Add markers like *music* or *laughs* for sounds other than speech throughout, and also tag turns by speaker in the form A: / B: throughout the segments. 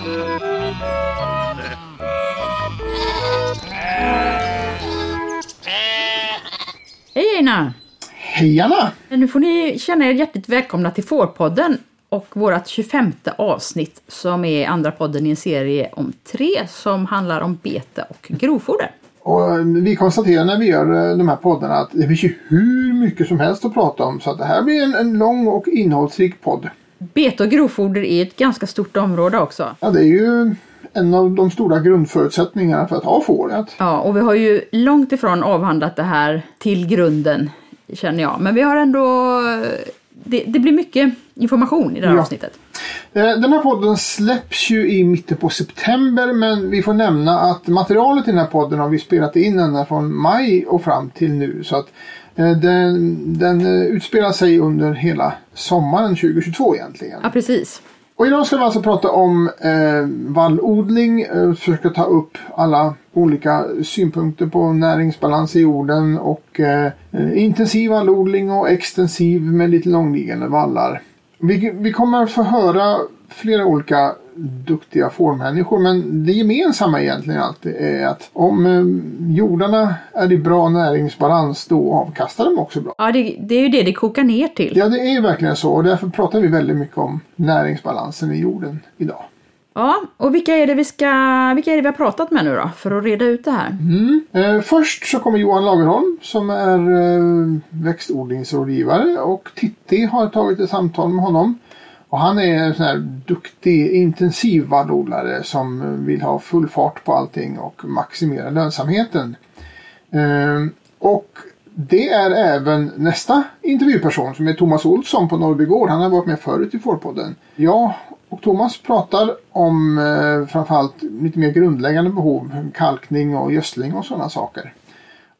A: Hej Einar!
B: Hej Anna!
A: Nu får ni känna er hjärtligt välkomna till Fårpodden och vårt 25 avsnitt som är andra podden i en serie om tre som handlar om bete och grovfoder.
B: Och eh, vi konstaterar när vi gör eh, de här poddarna att det finns ju hur mycket som helst att prata om så att det här blir en, en lång och innehållsrik podd.
A: Bete och grovfoder är ett ganska stort område också.
B: Ja, det är ju en av de stora grundförutsättningarna för att ha fåret.
A: Ja, och vi har ju långt ifrån avhandlat det här till grunden känner jag. Men vi har ändå... Det, det blir mycket information i det här
B: Ja.
A: avsnittet.
B: Eh, Den här podden släpps ju i mitten på september men vi får nämna att materialet i den här podden har vi spelat in ända från maj och fram till nu. Så att den, den eh, utspelar sig under hela sommaren 2022 egentligen.
A: Ja, precis.
B: Och idag ska vi alltså prata om eh, vallodling, eh, försöka ta upp alla olika synpunkter på näringsbalans i jorden och eh, eh, intensiv vallodling och extensiv med lite långliggande vallar. Vi, vi kommer att få höra flera olika duktiga fårmänniskor men det gemensamma egentligen alltid är att om eh, jordarna är i bra näringsbalans då avkastar de också bra.
A: Ja, det, det är ju det det kokar ner till.
B: Ja, det är ju verkligen så och därför pratar vi väldigt mycket om näringsbalansen i jorden idag.
A: Ja, och vilka är det vi ska... Vilka är det vi har pratat med nu då? För att reda ut det här.
B: Eh, först så kommer Johan Lagerholm som är eh, växtodlingsrådgivare och Titti har tagit ett samtal med honom. Och han är en sån här duktig intensivvallodlare som vill ha full fart på allting och maximera lönsamheten. Eh, och det är även nästa intervjuperson som är Thomas Olsson på Norrby Gård. Han har varit med förut i Fårpodden. Jag och Thomas pratar om eh, framförallt lite mer grundläggande behov, kalkning och gödsling och sådana saker.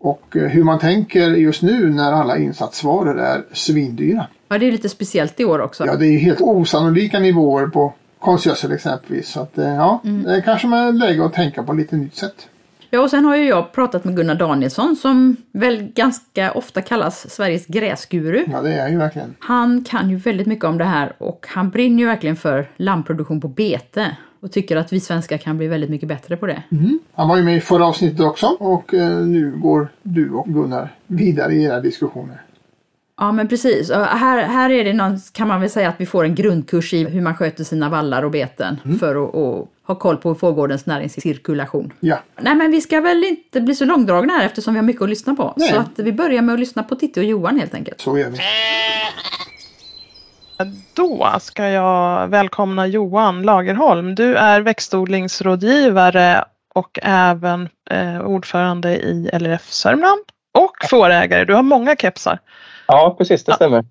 B: Och eh, hur man tänker just nu när alla insatsvaror är svindyra.
A: Ja, det är lite speciellt i år också.
B: Ja, det är helt osannolika nivåer på konstgödsel exempelvis. Så att, eh, ja, det kanske man är läge att tänka på lite nytt sätt.
A: Ja, och sen har ju jag pratat med Gunnar Danielsson som väl ganska ofta kallas Sveriges gräsguru.
B: Ja, det är ju verkligen.
A: Han kan ju väldigt mycket om det här och han brinner ju verkligen för lammproduktion på bete och tycker att vi svenskar kan bli väldigt mycket bättre på det.
B: Han var ju med i förra avsnittet också och eh, nu går du och Gunnar vidare i era diskussioner.
A: Ja men precis. Och här, här är det någon, kan man väl säga att vi får en grundkurs i hur man sköter sina vallar och beten för att, att ha koll på fårgårdens näringscirkulation.
B: Ja,
A: Nej men vi ska väl inte bli så långdragna här eftersom vi har mycket att lyssna på.
B: Nej.
A: Så att vi börjar med att lyssna på Titti och Johan helt enkelt.
B: så gör vi.
C: Då ska jag välkomna Johan Lagerholm. Du är växtodlingsrådgivare och även eh, ordförande i LRF Sörmland och fårägare. Du har många kepsar.
D: Ja, precis, det stämmer.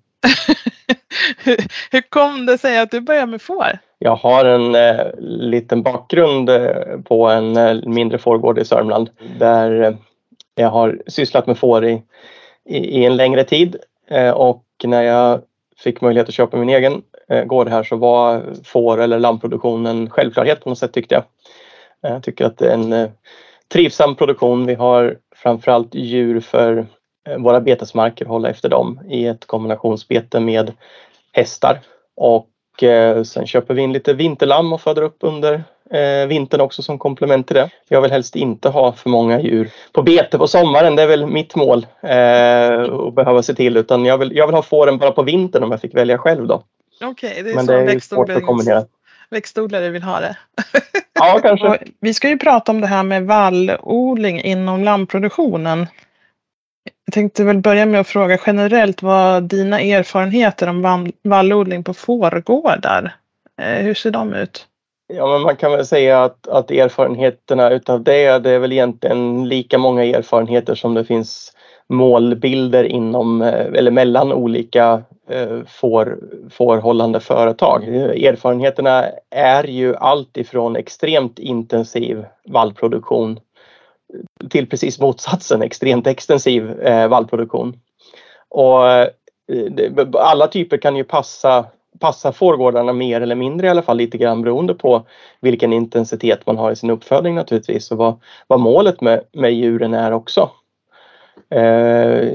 D: *laughs*
C: hur, kom det sig att du började med får?
D: Jag har en eh, liten bakgrund eh, på en eh, mindre fårgård i Sörmland där eh, jag har sysslat med får i, i, i en längre tid eh, och när jag fick möjlighet att köpa min egen eh, gård här så var får eller lammproduktion en självklarhet på något sätt tyckte jag. Eh, jag tycker att det är en eh, trivsam produktion. Vi har framförallt djur för våra betesmarker, hålla efter dem i ett kombinationsbete med hästar. Och eh, sen köper vi in lite vinterlamm och föder upp under eh, vintern också som komplement till det. Jag vill helst inte ha för många djur på bete på sommaren. Det är väl mitt mål eh, att behöva se till. Utan jag vill, jag vill ha fåren bara på vintern om jag fick välja själv då.
C: Okej, det är
D: Men det är svårt att kombinera.
C: växtodlare vill ha det.
D: Ja, kanske. *laughs*
C: Vi ska ju prata om det här med vallodling inom lammproduktionen. Jag tänkte väl börja med att fråga generellt vad dina erfarenheter om vallodling på fårgårdar, eh, hur ser de ut?
D: Ja, men man kan väl säga att, att erfarenheterna utav det, det är väl egentligen lika många erfarenheter som det finns målbilder inom eh, eller mellan olika eh, får, fårhållande företag. Erfarenheterna är ju allt ifrån extremt intensiv vallproduktion till precis motsatsen, extremt extensiv eh, vallproduktion. Och eh, alla typer kan ju passa passa fårgårdarna mer eller mindre i alla fall lite grann beroende på vilken intensitet man har i sin uppfödning naturligtvis och vad, vad målet med, med djuren är också. Eh,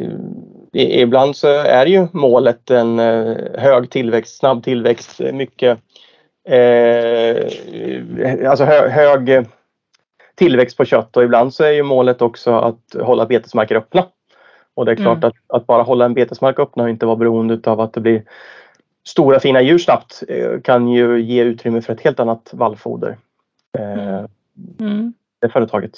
D: ibland så är ju målet en eh, hög tillväxt, snabb tillväxt, mycket eh, alltså hö, hög tillväxt på kött och ibland så är ju målet också att hålla betesmarker öppna. Och det är klart mm. att, att, bara hålla en betesmark öppen och inte vara beroende av att det blir stora fina djur snabbt eh, kan ju ge utrymme för ett helt annat vallfoder. Mm. Mm. Det företaget.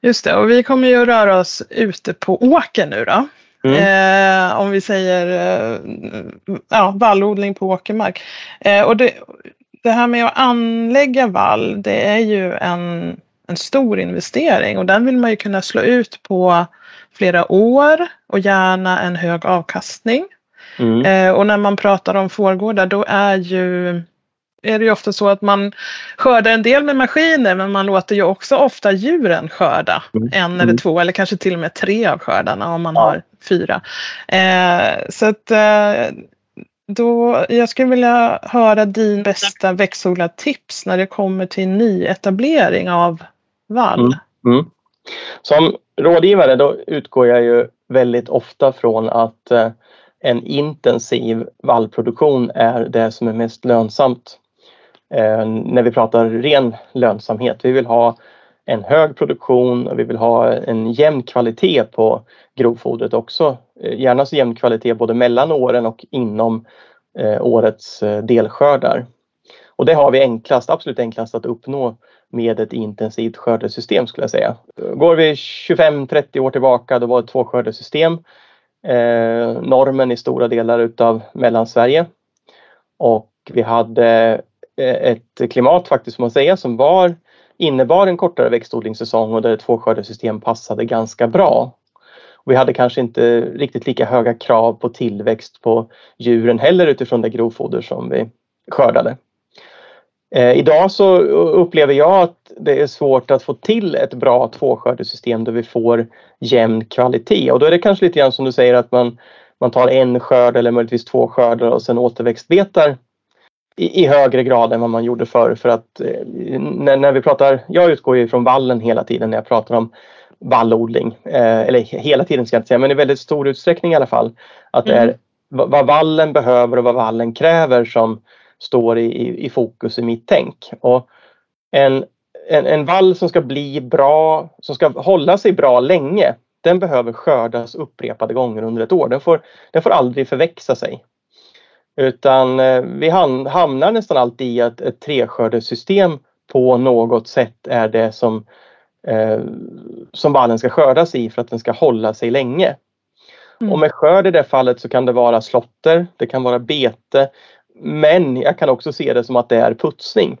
C: Just det, och vi kommer ju röra oss ute på åker nu då. Mm. Eh, om vi säger eh, ja, vallodling på åkermark. Eh, och det, det här med att anlägga vall, det är ju en, en stor investering och den vill man ju kunna slå ut på flera år och gärna en hög avkastning. Mm. Eh, och när man pratar om fårgårdar då är ju är det ju ofta så att man skördar en del med maskiner men man låter ju också ofta djuren skörda. Mm. En eller mm. två eller kanske till och med tre av skördarna om man ja. har fyra. Eh, så att eh, då, jag skulle vilja höra din bästa växtodlartips när det kommer till nyetablering av vall. Mm. Mm.
D: Som rådgivare då utgår jag ju väldigt ofta från att eh, en intensiv vallproduktion är det som är mest lönsamt. Eh, när vi pratar ren lönsamhet. Vi vill ha en hög produktion och vi vill ha en jämn kvalitet på grovfodret också. Eh, gärna så jämn kvalitet både mellan åren och inom årets delskördar. Och det har vi enklast, absolut enklast att uppnå med ett intensivt skördesystem skulle jag säga. Går vi 25-30 år tillbaka då var det två tvåskördesystem. Eh, normen i stora delar utav Mellansverige. Och vi hade eh, ett klimat faktiskt, får man säga, som var, innebar en kortare växtodlingssäsong och där två tvåskördesystem passade ganska bra. Och vi hade kanske inte riktigt lika höga krav på tillväxt på djuren heller utifrån det grovfoder som vi skördade. Eh, idag så upplever jag att det är svårt att få till ett bra tvåskördesystem där vi får jämn kvalitet och då är det kanske lite grann som du säger att man, man tar en skörd eller möjligtvis två skördar och sen återväxtbetar i, i högre grad än vad man gjorde förr för att eh, när, när vi pratar, jag utgår ju från vallen hela tiden när jag pratar om vallodling. Eh, eller hela tiden ska jag inte säga, men i väldigt stor utsträckning i alla fall. Att det är mm. vad vallen behöver och vad vallen kräver som står i, i fokus i mitt tänk. Och en, en, en vall som ska bli bra, som ska hålla sig bra länge, den behöver skördas upprepade gånger under ett år. Den får, den får aldrig förväxa sig. Utan eh, vi hamnar nästan alltid i att ett treskördesystem på något sätt är det som, eh, som vallen ska skördas i för att den ska hålla sig länge. Mm. Och med skörd i det fallet så kan det vara slotter, det kan vara bete, men jag kan också se det som att det är putsning.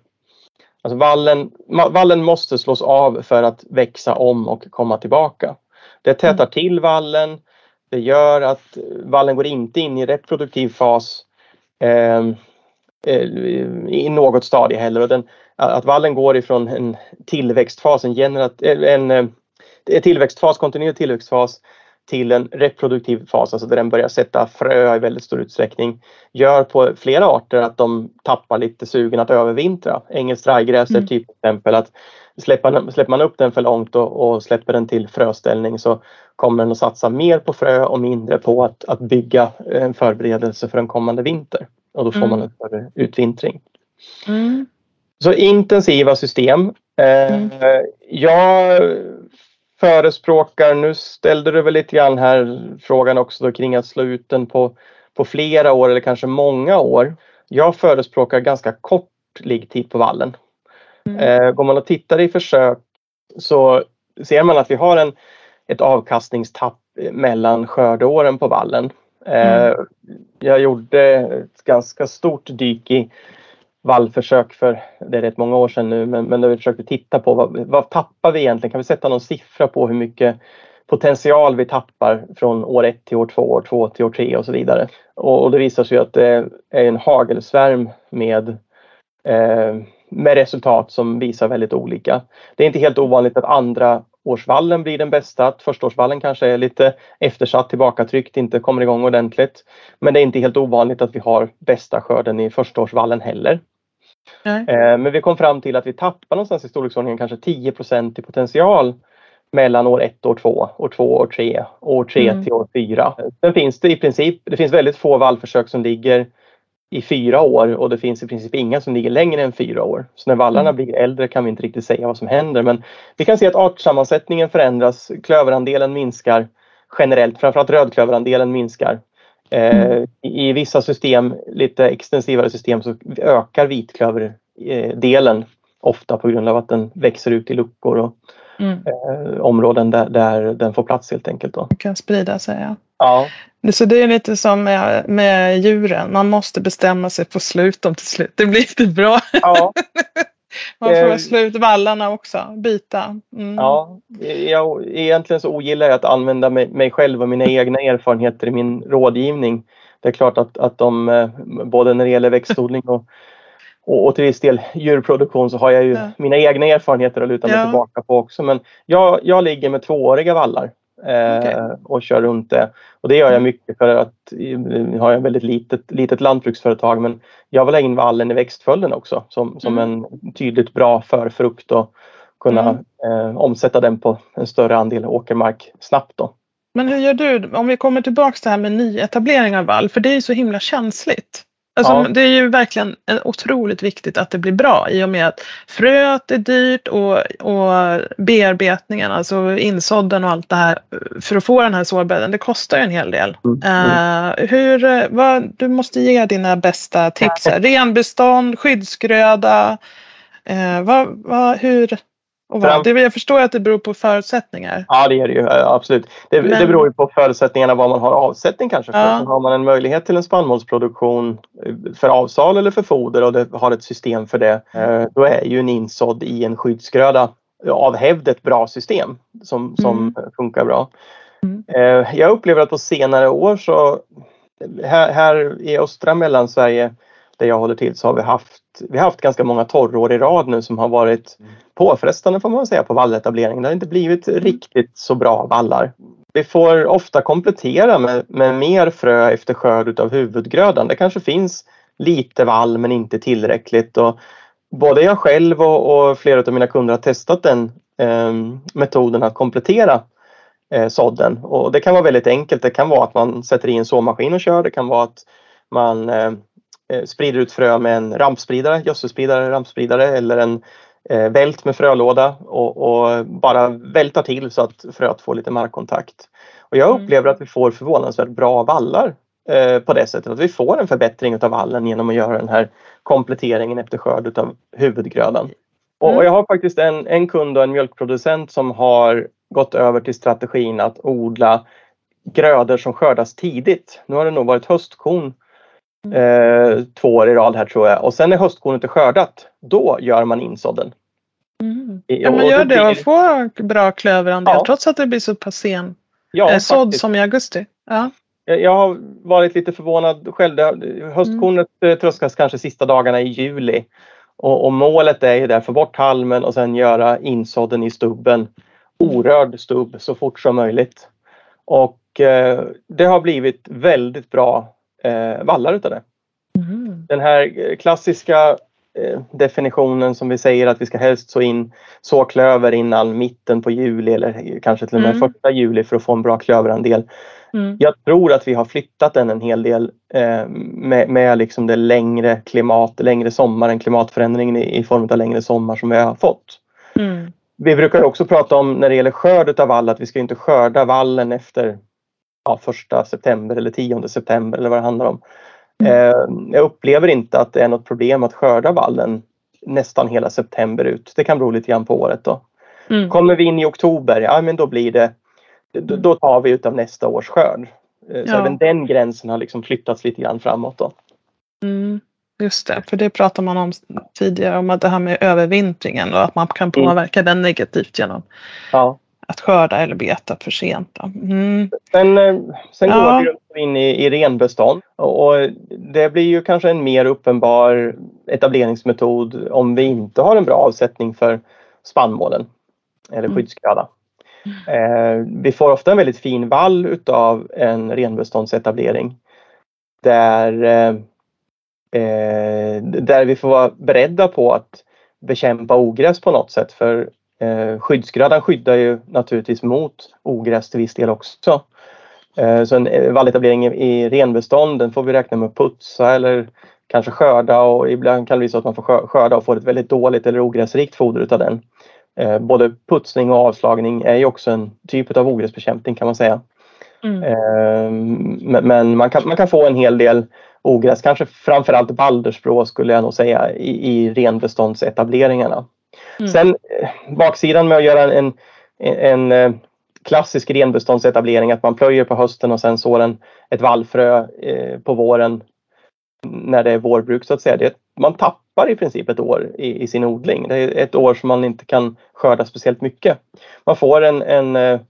D: Alltså vallen, vallen måste slås av för att växa om och komma tillbaka. Det tätar mm. till vallen. Det gör att vallen går inte in i reproduktiv fas eh, eh, i något stadie heller. Och den, att vallen går ifrån en tillväxtfas, en, generat, en, en, en tillväxtfas, kontinuerlig tillväxtfas till en reproduktiv fas, alltså där den börjar sätta frö i väldigt stor utsträckning, gör på flera arter att de tappar lite sugen att övervintra. Engelskt rajgräs är mm. typ exempel att släpper, släpper man upp den för långt och, och, släpper den till fröställning så kommer den att satsa mer på frö och mindre på att, att bygga en förberedelse för en kommande vinter. Och då får mm. man en större utvintring. Mm. Så intensiva system. Eh, mm. Jag förespråkar, nu ställde du väl lite grann här frågan också då kring att slå ut den på, på flera år eller kanske många år. Jag förespråkar ganska kort liggtid på vallen. Mm. Eh, går man och tittar i försök så ser man att vi har en, ett avkastningstapp mellan skördeåren på vallen. Eh, mm. Jag gjorde ett ganska stort dyk i vallförsök för, det är rätt många år sedan nu, men, men där vi försökte titta på vad, vad tappar vi egentligen? Kan vi sätta någon siffra på hur mycket potential vi tappar från år ett till år två, år två till år tre och så vidare. Och, och det visar sig att det är en hagelsvärm med, eh, med resultat som visar väldigt olika. Det är inte helt ovanligt att andra årsvallen blir den bästa, att förstaårsvallen kanske är lite eftersatt, tillbakatryckt, inte kommer igång ordentligt. Men det är inte helt ovanligt att vi har bästa skörden i förstaårsvallen heller. Eh, men vi kom fram till att vi tappar någonstans i storleksordningen kanske 10% i potential mellan år 1 och år 2, år 2 år 3, år 3 mm. till år 4. Sen finns det i princip, det finns väldigt få vallförsök som ligger i fyra år och det finns i princip inga som ligger längre än fyra år. Så när vallarna blir äldre kan vi inte riktigt säga vad som händer men vi kan se att artsammansättningen förändras, klöverandelen minskar generellt, framförallt rödklöverandelen minskar. Eh, I vissa system, lite extensivare system, så ökar vitklöverdelen ofta på grund av att den växer ut i luckor och mm. eh, områden där, där den får plats helt enkelt. Då.
C: kan sprida sig. Ja.
D: Ja.
C: Så det är lite som med, med djuren, man måste bestämma sig för dem till slut. Det blir inte bra. Ja. *laughs* Man får eh, slut vallarna också, byta.
D: Mm. Ja, jag, egentligen så ogillar jag att använda mig, mig, själv och mina egna erfarenheter i min rådgivning. Det är klart att, att de, eh, både när det gäller växtodling och, och, och till viss del djurproduktion så har jag ju ja. mina egna erfarenheter att luta mig ja. tillbaka på också. Men jag, jag ligger med tvååriga vallar okay. Eh, och kör runt det. Och det gör jag mm. mycket för att jag har ett väldigt litet, litet lantbruksföretag men jag vill ha in vallen i växtföljden också som, som mm. en tydligt bra förfrukt och kunna mm. eh, omsätta den på en större andel åkermark snabbt. Då.
C: Men hur gör du om vi kommer tillbaks till det här med nyetablering av vall för det är så himla känsligt. Alltså, ja. Det är ju verkligen otroligt viktigt att det blir bra i och med att fröet är dyrt och, och bearbetningen, alltså insådden och allt det här för att få den här sårbädden, det kostar ju en hel del. Mm. Uh, hur, vad, du måste ge dina bästa tips. Här. Renbestånd, skyddsgröda, uh, vad, vad, hur, och vad? Det, jag förstår att det beror på förutsättningar.
D: Ja, det gör det ju absolut. Det, Men... det beror ju på förutsättningarna vad man har avsättning kanske för. Ja. Har man en möjlighet till en spannmålsproduktion eh, för avsal eller för foder och det har ett system för det, mm. då är ju en insådd i en skyddsgröda av hävd ett bra system som, som mm. funkar bra. Mm. Eh, jag upplever att på senare år så här, här i östra Mellansverige där jag håller till så har vi haft, vi har haft ganska många torrår i rad nu som har varit mm påfrestande får man säga på valletableringen. Det har inte blivit riktigt så bra vallar. Vi får ofta komplettera med, med mer frö efter skörd av huvudgrödan. Det kanske finns lite vall men inte tillräckligt. Och både jag själv och, och flera av mina kunder har testat den eh, metoden att komplettera eh, sådden. Och det kan vara väldigt enkelt. Det kan vara att man sätter i en såmaskin och kör. Det kan vara att man Eh, eh sprider ut frö med en rampspridare, gödselspridare, rampspridare eller en eh, vält med frölåda och, och, bara välta till så att fröet får lite markkontakt. Och jag mm. upplever att vi får förvånansvärt bra vallar eh, på det sättet att vi får en förbättring av vallen genom att göra den här kompletteringen efter skörd av huvudgrödan. Och, och jag har faktiskt en, en kund och en mjölkproducent som har gått över till strategin att odla grödor som skördas tidigt. Nu har det nog varit höstkorn Eh, två år i rad här tror jag. Och sen när höstkornet är skördat, då gör man insådden.
C: Ja, man gör det och får bra klöverandel ja. trots att det blir så pass sen ja, eh, sådd som i augusti. Ja.
D: Jag har varit lite förvånad själv. Höstkornet mm. tröskas kanske sista dagarna i juli. Och, och, målet är ju där, få bort halmen och sen göra insådden i stubben. Orörd stubb så fort som möjligt. Och eh, det har blivit väldigt bra eh, vallar utav det. Mm. Den här klassiska eh, definitionen som vi säger att vi ska helst så in så klöver innan mitten på juli eller kanske till och med mm. första juli för att få en bra klöverandel. Mm. Jag tror att vi har flyttat den en hel del eh, med, med liksom det längre klimat, längre sommaren, klimatförändringen i, i form av längre sommar som vi har fått. Mm. Vi brukar också prata om när det gäller skörd av vall att vi ska inte skörda vallen efter ja, första september eller 10 september eller vad det handlar om. Mm. Eh, jag upplever inte att det är något problem att skörda vallen nästan hela september ut. Det kan bero lite grann på året då. Mm. Kommer vi in i oktober, ja men då blir det, då tar vi utav nästa års skörd. Eh, så ja. även den gränsen har liksom flyttats lite grann framåt då.
C: Mm. Just det, för det pratar man om tidigare om att det här med övervintringen och att man kan mm. påverka mm. den negativt genom ja att skörda eller beta för sent. Mm.
D: Sen, eh, sen ja. går vi in i, i renbestånd och det blir ju kanske en mer uppenbar etableringsmetod om vi inte har en bra avsättning för spannmålen eller mm. skyddsgröda. Mm. Eh, vi får ofta en väldigt fin vall utav en renbeståndsetablering där, eh, eh, där vi får vara beredda på att bekämpa ogräs på något sätt för skyddsgrödan skyddar ju naturligtvis mot ogräs till viss del också. Eh, så en eh, valletablering i renbestånd den får vi räkna med att putsa eller kanske skörda och ibland kan det bli så att man får skörda och får ett väldigt dåligt eller ogräsrikt foder utav den. Eh, både putsning och avslagning är ju också en typ av ogräsbekämpning kan man säga. Mm. Eh, men man kan, man kan få en hel del ogräs, kanske framförallt baldersbrå skulle jag nog säga i, i renbeståndsetableringarna. Mm. Sen eh, baksidan med att göra en, en, en klassisk renbeståndsetablering, att man plöjer på hösten och sen sår en, ett vallfrö eh, på våren när det är vårbruk så att säga. Det, man tappar i princip ett år i, i, sin odling. Det är ett år som man inte kan skörda speciellt mycket. Man får en, en eh,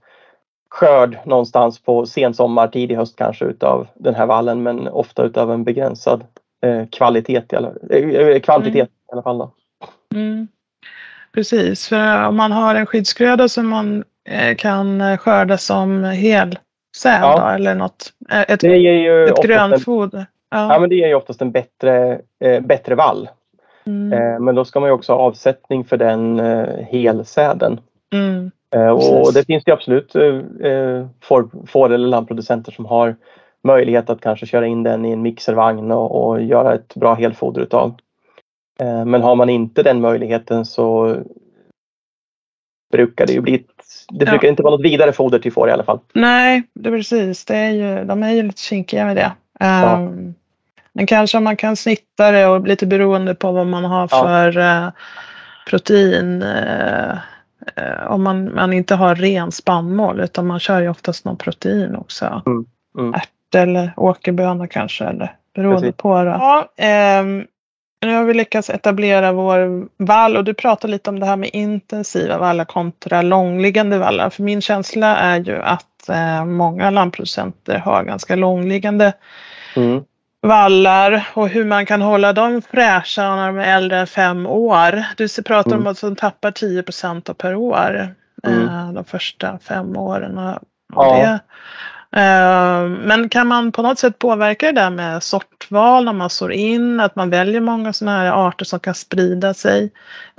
D: skörd någonstans på sensommar, tidig höst kanske utav den här vallen men ofta utav en begränsad eh, kvalitet, i alla, eh, kvantitet mm. i alla fall. Mm.
C: Precis, för om man har en skyddsgröda som man eh, kan skörda som helsäd ja. eller något, eh, ett, ett grönfoder.
D: Ja. ja. men det ger ju oftast en bättre, eh, bättre vall. Mm. Eh, men då ska man ju också ha avsättning för den eh, helsäden. Mm. Eh, och det finns ju absolut eh, får, får eller lammproducenter som har möjlighet att kanske köra in den i en mixervagn och, och göra ett bra helfoder utav. Eh, men har man inte den möjligheten så brukar det ju bli ett, det brukar ja. inte vara något vidare foder till får i alla fall.
C: Nej, det är precis. Det är ju, de är ju lite kinkiga med det. Ja. Um, men kanske man kan snitta det och lite beroende på vad man har för ja. uh, protein. Uh, uh, om man, man inte har ren spannmål utan man kör ju oftast någon protein också. Mm. Mm. Ärt eller åkerböna kanske eller beroende Precis. på det. Ja, um, nu har vi lyckats etablera vår vall och du pratar lite om det här med intensiva vallar kontra långliggande vallar. För min känsla är ju att eh, många landproducenter har ganska långliggande mm. vallar och hur man kan hålla dem fräscha när de är äldre än fem år. Du pratar mm. om att de tappar 10% per år mm. eh, de första fem åren. Och, ja. det, Eh, men kan man på något sätt påverka det där med sortval när man sår in, att man väljer många sådana här arter som kan sprida sig,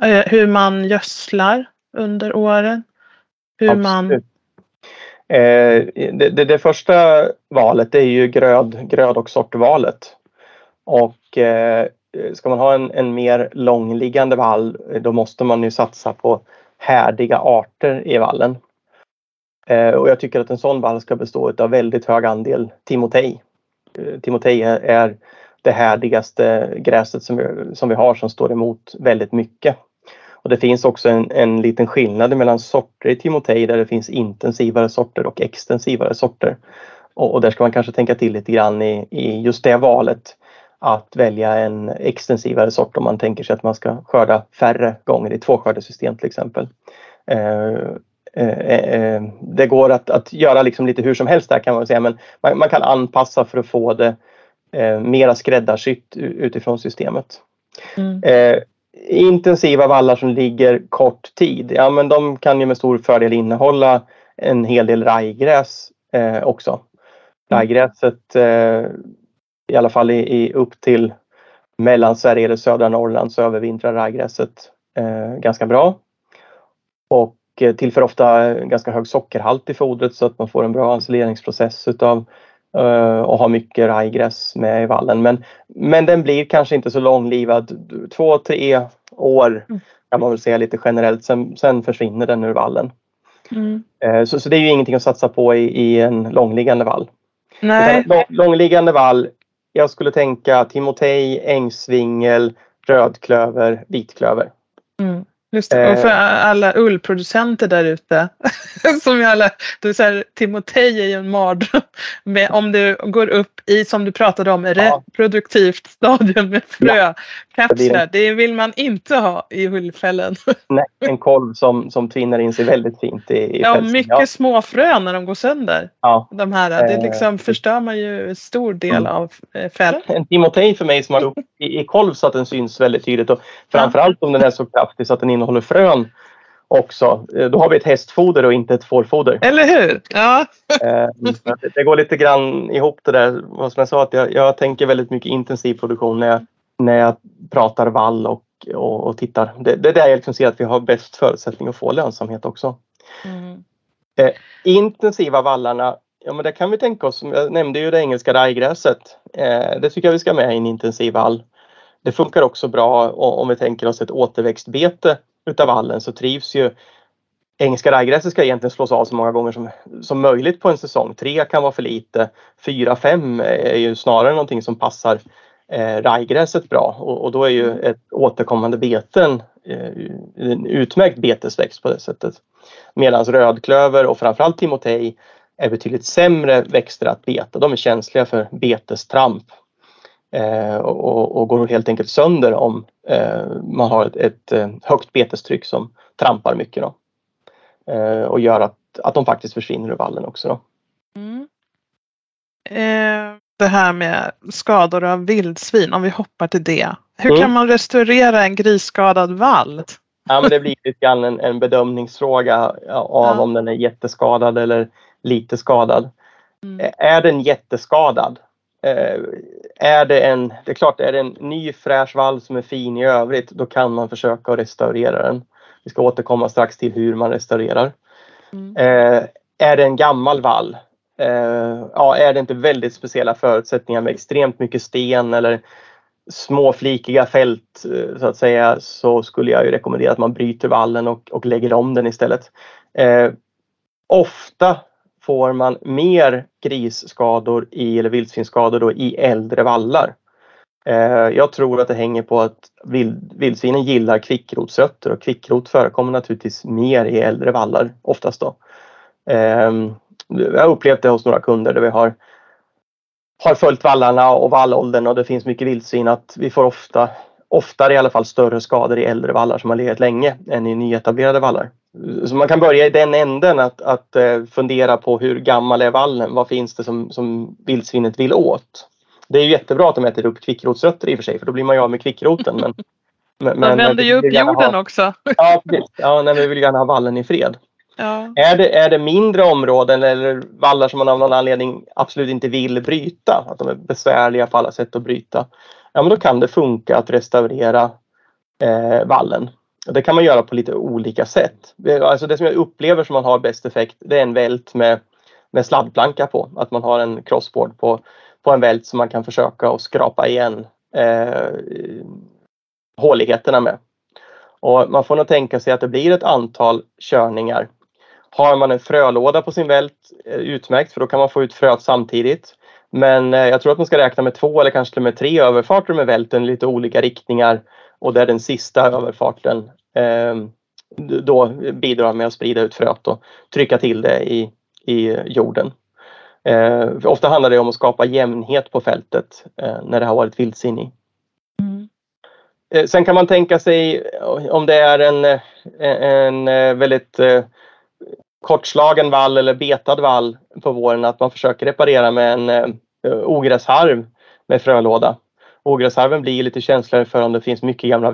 C: eh, hur man gödslar under åren? Hur man...
D: Eh, det, det, det, första valet är ju gröd, gröd och sortvalet. Och ska man ha en, en mer långliggande vall då måste man ju satsa på härdiga arter i vallen. Eh, och jag tycker att en sån vall ska bestå av väldigt hög andel timotej. Eh, timotej är det härdigaste gräset som vi, som vi har som står emot väldigt mycket. Och det finns också en, en liten skillnad mellan sorter i timotej där det finns intensivare sorter och extensivare sorter. Och, och där ska man kanske tänka till lite grann i, i just det valet att välja en extensivare sort om man tänker sig att man ska skörda färre gånger i tvåskördesystem till exempel. Eh, det går att, att göra liksom lite hur som helst där kan man säga men man, man kan anpassa för att få det eh, mera skräddarsytt utifrån systemet. Mm. Eh, intensiva vallar som ligger kort tid, ja men de kan ju med stor fördel innehålla en hel del rajgräs eh, också. Mm. Rajgräset eh, i alla fall i, i upp till Mellansverige eller södra Norrland så övervintrar rajgräset eh, ganska bra. Och Eh, tillför ofta ganska hög sockerhalt i fodret så att man får en bra ensileringsprocess utav eh, och har mycket rajgräs med i vallen. Men, men den blir kanske inte så långlivad. Två, tre år mm. kan man väl säga lite generellt. Sen, sen försvinner den ur vallen. Mm. Eh, så, så det är ju ingenting att satsa på i, i en långliggande vall.
C: Nej.
D: Lång, långliggande vall, jag skulle tänka timotej, ängsvingel, rödklöver, vitklöver.
C: Mm. Just det. Och för eh. alla ullproducenter där ute. *laughs* som alla, du säger, Timotej är ju en mardröm. Om du går upp i, som du pratade om, reproduktivt stadium med frökapslar. Ja. Det vill man inte ha i ullfällen. *laughs*
D: Nej, en kolv som, som tvinnar in sig väldigt fint i, i
C: Ja, pälsen. mycket ja. små frön när de går sönder. Ja. De här, det eh. liksom förstör man ju en stor del mm. av eh, fällen. *laughs*
D: En Timotej för mig som har upp i, i kolv så att den syns väldigt tydligt och framförallt om den är så kraftig så att den innehåller frön också. Eh, då har vi ett hästfoder och inte ett fårfoder.
C: Eller hur? Ja.
D: Det går lite grann ihop det där. Som jag sa, att jag, jag tänker väldigt mycket intensiv produktion när jag, när jag pratar vall och, och, och tittar. Det, det är där jag liksom ser att vi har bäst förutsättning att få lönsamhet också. Mm. Eh, intensiva vallarna, ja men det kan vi tänka oss. Jag nämnde ju det engelska rajgräset. Eh, det tycker jag vi ska med i en intensiv vall. Det funkar också bra om vi tänker oss ett återväxtbete utav vallen så trivs ju Engelska rajgräset ska egentligen slås av så många gånger som, som möjligt på en säsong. Tre kan vara för lite. Fyra, fem är ju snarare någonting som passar eh, rajgräset bra och, och, då är ju mm. ett återkommande beten eh, en utmärkt betesväxt på det sättet. Medan rödklöver och framförallt timotej är betydligt sämre växter att beta. De är känsliga för betestramp eh, och, och, går helt enkelt sönder om eh, man har ett, ett, eh, högt betestryck som trampar mycket. Då. Eh, och gör att, att de faktiskt försvinner ur vallen också. Då. Mm.
C: Eh, det här med skador av vildsvin, om vi hoppar till det. Hur mm. kan man restaurera en grisskadad vall?
D: Ja, men det blir lite grann en, en bedömningsfråga av ja. om den är jätteskadad eller lite skadad. Mm. Är den jätteskadad? Är det en, det är klart, är det en ny fräsch vall som är fin i övrigt, då kan man försöka restaurera den. Vi ska återkomma strax till hur man restaurerar. Mm. Är det en gammal vall? Eh, ja, är det inte väldigt speciella förutsättningar med extremt mycket sten eller småflikiga fält eh, så att säga så skulle jag ju rekommendera att man bryter vallen och, och lägger om den istället. Eh, ofta får man mer grisskador i, eller vildsvinsskador då, i äldre vallar. Eh, jag tror att det hänger på att vild, vildsvinen gillar kvickrotsrötter och kvickrot förekommer naturligtvis mer i äldre vallar oftast då. Eh, jag har upplevt det hos några kunder där vi har, har följt vallarna och vallåldern och det finns mycket vildsvin att vi får ofta, oftare i alla fall större skador i äldre vallar som har legat länge än i nyetablerade vallar. Så man kan börja i den änden att, att eh, fundera på hur gammal är vallen? Vad finns det som, som vildsvinet vill åt? Det är ju jättebra att de äter upp kvickrotsrötter i och för sig för då blir man ju av med kvickroten. Men,
C: men, de vänder ju upp jorden ha, också.
D: Ja, precis. Ja, nej, vi vill gärna ha vallen i fred. Ja. Är, det, är det mindre områden eller vallar som man av någon anledning absolut inte vill bryta, att de är besvärliga på alla sätt att bryta, ja men då kan det funka att restaurera eh, vallen. Det kan man göra på lite olika sätt. Alltså det som jag upplever som man har bäst effekt det är en vält med, med sladdplanka på. Att man har en crossboard på, på en vält som man kan försöka att skrapa igen eh, håligheterna med. Och man får nog tänka sig att det blir ett antal körningar. Har man en frölåda på sin vält, eh, utmärkt för då kan man få ut fröet samtidigt. Men eh, jag tror att man ska räkna med två eller kanske till och med tre överfarter med välten i lite olika riktningar och där den sista överfarten eh, då bidrar med att sprida ut fröet och trycka till det i, i jorden. Eh, ofta handlar det om att skapa jämnhet på fältet eh, när det har varit vildsvin i. Mm. Eh, sen kan man tänka sig om det är en, en, väldigt eh, kortslagen vall eller betad vall på våren att man försöker reparera med en eh, ogräsharv med frölåda ogräsarven blir lite känsligare för om det finns mycket gamla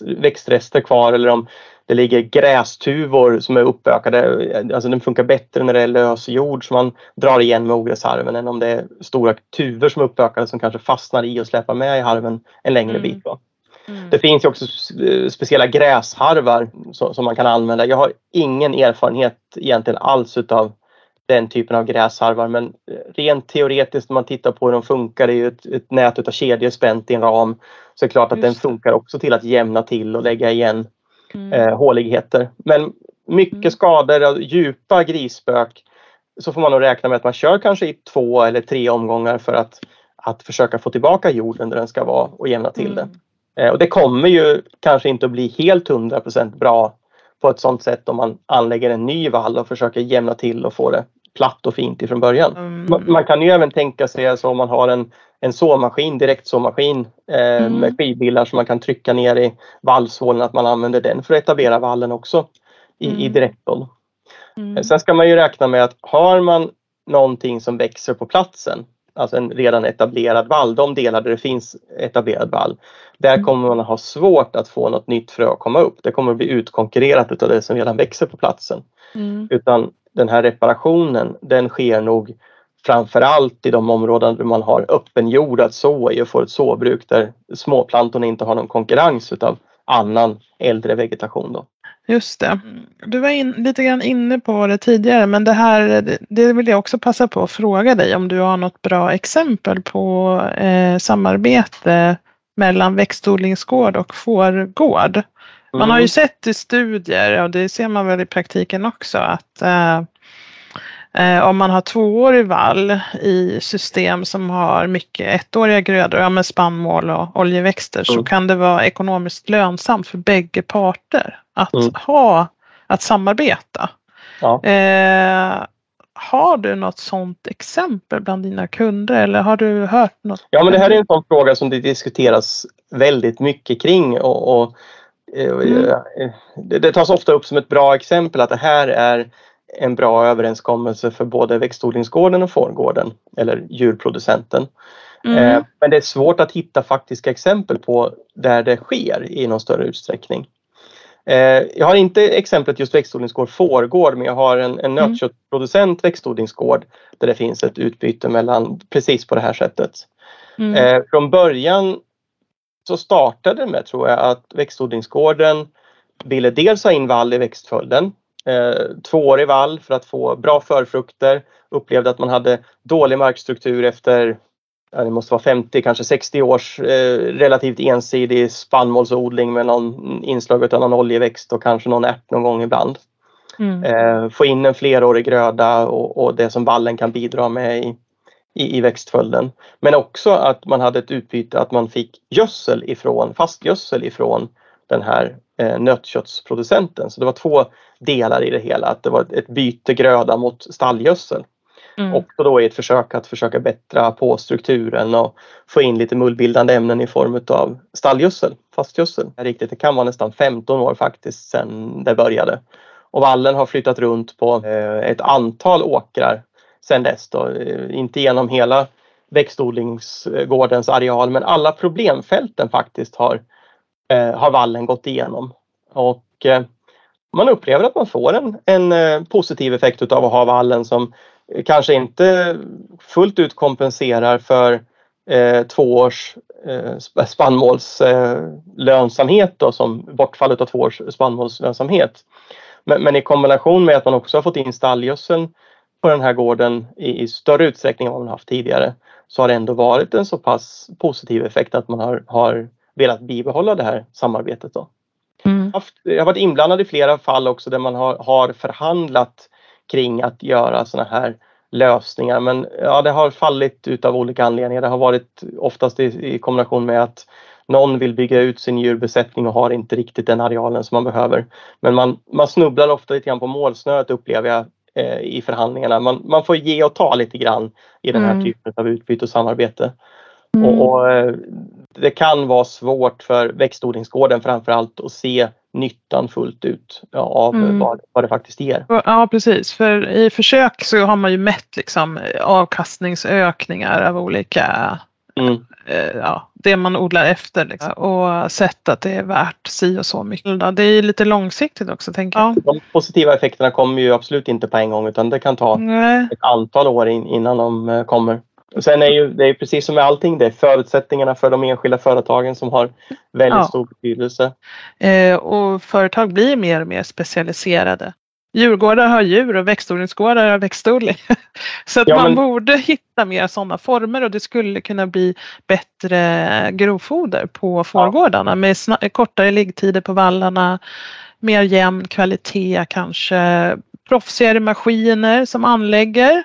D: växtrester kvar eller om det ligger grästuvor som är uppökade. Alltså den funkar bättre när det är lös jord som man drar igen med ogräsharven än om det är stora tuvor som är uppökade som kanske fastnar i och släpar med i harven en längre mm. bit. Mm. Det finns också speciella gräsharvar som man kan använda. Jag har ingen erfarenhet egentligen alls utav den typen av gräsharvar men eh, rent teoretiskt när man tittar på hur de funkar, det är ju ett, ett nät av kedjor spänt i en ram. Så det är klart att den funkar också till att jämna till och lägga igen mm. eh, håligheter. Men mycket mm. skador, djupa grisspök så får man nog räkna med att man kör kanske i två eller tre omgångar för att, att försöka få tillbaka jorden där den ska vara och jämna till mm. det. Eh, och det kommer ju kanske inte att bli helt 100% bra på ett sådant sätt om man anlägger en ny vall och försöker jämna till och få det platt och fint ifrån början. Mm. Man, man, kan ju även tänka sig alltså om man har en, en såmaskin, direktsåmaskin eh, mm. med skivbilar som man kan trycka ner i vallsålen, att man använder den för att etablera vallen också i, mm. i direktsål. Mm. Sen ska man ju räkna med att har man någonting som växer på platsen alltså en redan etablerad vall, de delar där det finns etablerad vall, där mm. kommer man ha svårt att få något nytt frö att komma upp. Det kommer att bli utkonkurrerat av det som redan växer på platsen. Mm. Utan den här reparationen, den sker nog framförallt i de områden där man har öppen jord att så i och får ett såbruk där småplantorna inte har någon konkurrens utav annan äldre vegetation. Då.
C: Just det. Mm. Du var in, lite grann inne på det tidigare men det här det vill jag också passa på att fråga dig om du har något bra exempel på eh, samarbete mellan växtodlingsgård och fårgård. Man har ju sett i studier, och det ser man väl i praktiken också, att eh, eh, om man har tvåårig vall i system som har mycket ettåriga grödor, ja, med spannmål och oljeväxter, mm. så kan det vara ekonomiskt lönsamt för bägge parter att mm. ha, att samarbeta. Ja. Eh, har du något sådant exempel bland dina kunder eller har du hört något?
D: Ja, men det här är en sån fråga som det diskuteras väldigt mycket kring och, och eh, mm. det, det tas ofta upp som ett bra exempel att det här är en bra överenskommelse för både växtodlingsgården och fårgården eller djurproducenten. Mm. Eh, men det är svårt att hitta faktiska exempel på där det sker i någon större utsträckning. Eh, jag har inte exemplet just växtodlingsgård fårgård men jag har en, en mm. nötköttproducent växtodlingsgård där det finns ett utbyte mellan precis på det här sättet. Mm. Eh, från början så startade det med tror jag att växtodlingsgården ville dels ha in vall i växtföljden. Eh, tvåårig vall för att få bra förfrukter. Upplevde att man hade dålig markstruktur efter det måste vara 50, kanske 60 års eh, relativt ensidig spannmålsodling med någon inslag av någon oljeväxt och kanske någon ärt någon gång ibland. Mm. Eh, få in en flerårig gröda och, och, det som vallen kan bidra med i, i, i växtföljden. Men också att man hade ett utbyte att man fick gödsel ifrån, fastgödsel ifrån den här eh, nötköttsproducenten. Så det var två delar i det hela. Att det var ett byte gröda mot stallgödsel. Mm. Också då i ett försök att försöka bättra på strukturen och få in lite mullbildande ämnen i form av stallgödsel, fastgödsel. Riktigt, det kan vara nästan 15 år faktiskt sedan det började. Och vallen har flyttat runt på eh, ett antal åkrar sedan dess. Då. Eh, inte genom hela växtodlingsgårdens areal men alla problemfälten faktiskt har, eh, har vallen gått igenom. Och man upplever att man får en, en positiv effekt av att ha vallen som kanske inte fullt ut kompenserar för eh, två års eh, spannmålslönsamhet då, som bortfallet av två års spannmålslönsamhet. Men, men, i kombination med att man också har fått in stallgödseln på den här gården i, i, större utsträckning än vad man haft tidigare så har det ändå varit en så pass positiv effekt att man har, har velat bibehålla det här samarbetet. Då. Mm. Jag har varit inblandad i flera fall också där man har, har förhandlat kring att göra sådana här lösningar. Men ja, det har fallit ut av olika anledningar. Det har varit oftast i, i kombination med att någon vill bygga ut sin djurbesättning och har inte riktigt den arealen som man behöver. Men man, man snubblar ofta lite grann på målsnöret upplever jag eh, i förhandlingarna. Man, man får ge och ta lite grann i den här mm. typen av utbyte och samarbete. Mm. Och, och, eh, det kan vara svårt för växtodlingsgården framförallt att se nyttan fullt ut av mm. vad, vad det faktiskt ger.
C: Ja precis, för i försök så har man ju mätt liksom avkastningsökningar av olika mm. eh, ja, det man odlar efter liksom, och sett att det är värt si och så mycket. Det är lite långsiktigt också tänker jag.
D: De positiva effekterna kommer ju absolut inte på en gång utan det kan ta Nej. ett antal år in, innan de eh, Sen är ju, det är precis som med allting, det är förutsättningarna för de enskilda företagen som har väldigt ja. stor betydelse.
C: Eh, och företag blir mer och mer specialiserade. Djurgårdar har djur och växtodlingsgårdar har växtodling. *laughs* Så att ja, man borde hitta mer sådana former och det skulle kunna bli bättre grovfoder på fårgårdarna ja. med kortare liggtider på vallarna, mer jämn kvalitet kanske, proffsigare maskiner som anlägger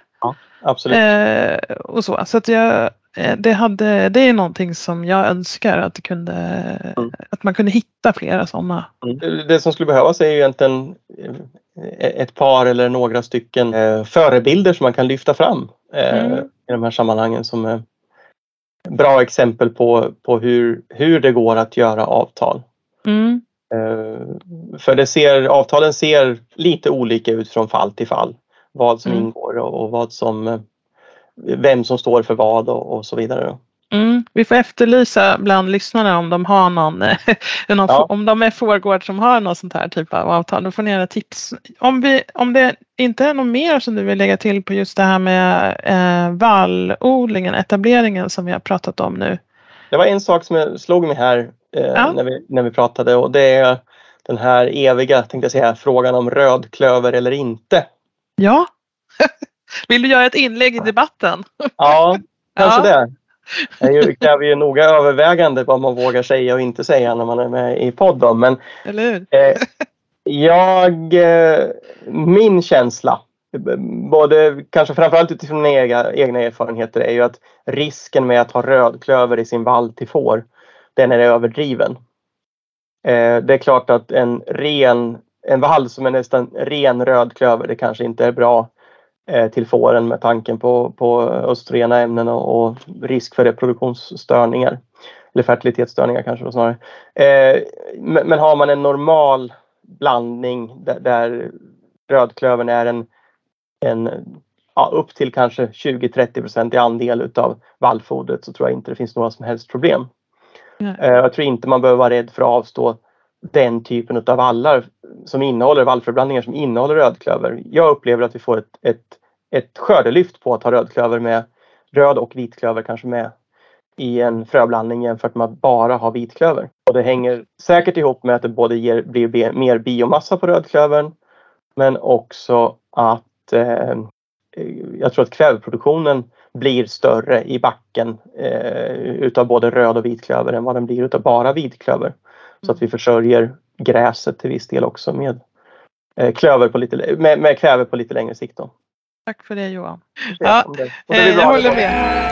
D: absolut.
C: Eh, och så så att jag, eh, det, hade, det är någonting som jag önskar att, det kunde, mm. att man kunde hitta flera sådana.
D: Mm. Det som skulle behövas är ju egentligen eh, ett par eller några stycken eh, förebilder som man kan lyfta fram mm. i de här sammanhangen som är bra exempel på, på hur, hur det går att göra avtal. Mm. För det ser, avtalen ser lite olika ut från fall till fall vad som mm. ingår och, och, vad som, vem som står för vad och, och så vidare.
C: Mm. Vi får efterlysa bland lyssnarna om de har någon, *laughs* någon ja. om de är fårgård som har någon sånt här typ av avtal. Då får ni gärna tips. Om, vi, om det inte är något mer som du vill lägga till på just det här med eh, vallodlingen, etableringen som vi har pratat om nu.
D: Det var en sak som slog mig här eh, ja. när, vi, när vi pratade och det är den här eviga, tänkte jag säga, frågan om rödklöver eller inte.
C: Ja. *laughs* Vill du göra ett inlägg i debatten?
D: Ja, *laughs* kanske ja. det. Det kräver ju noga övervägande vad man vågar säga och inte säga när man är med i podden. Men
C: Eller hur?
D: eh, jag, eh, min känsla, både kanske framförallt utifrån mina egna, egna erfarenheter, är ju att risken med att ha rödklöver i sin vall till får, den är överdriven. Eh, det är klart att en ren, en vall som är nästan ren rödklöver, det kanske inte är bra eh, till fåren med tanken på, på östrogena ämnen och, och risk för reproduktionsstörningar. Eller fertilitetsstörningar kanske då snarare. Eh, men, men har man en normal blandning där, där rödklövern är en, en ja, upp till kanske 20-30 procent i andel utav vallfodret så tror jag inte det finns några som helst problem. Eh, Jag tror inte man behöver vara rädd för att avstå den typen av vallar som innehåller vallfröblandningar som innehåller rödklöver. Jag upplever att vi får ett, ett, ett skördelyft på att ha rödklöver med röd och vitklöver kanske med i en fröblandning jämfört med att bara ha vitklöver. Och det hänger säkert ihop med att det både ger, blir mer biomassa på rödklövern men också att eh, jag tror att kväveproduktionen blir större i backen eh, utav både röd och vitklöver än vad den blir utav bara vitklöver. Så att vi försörjer gräset till viss del också med, eh, klöver på lite, med, med kväve på lite längre sikt. Då.
C: Tack för det Johan.
D: Ja, det, det
C: Eh,
D: bra.
C: jag håller med.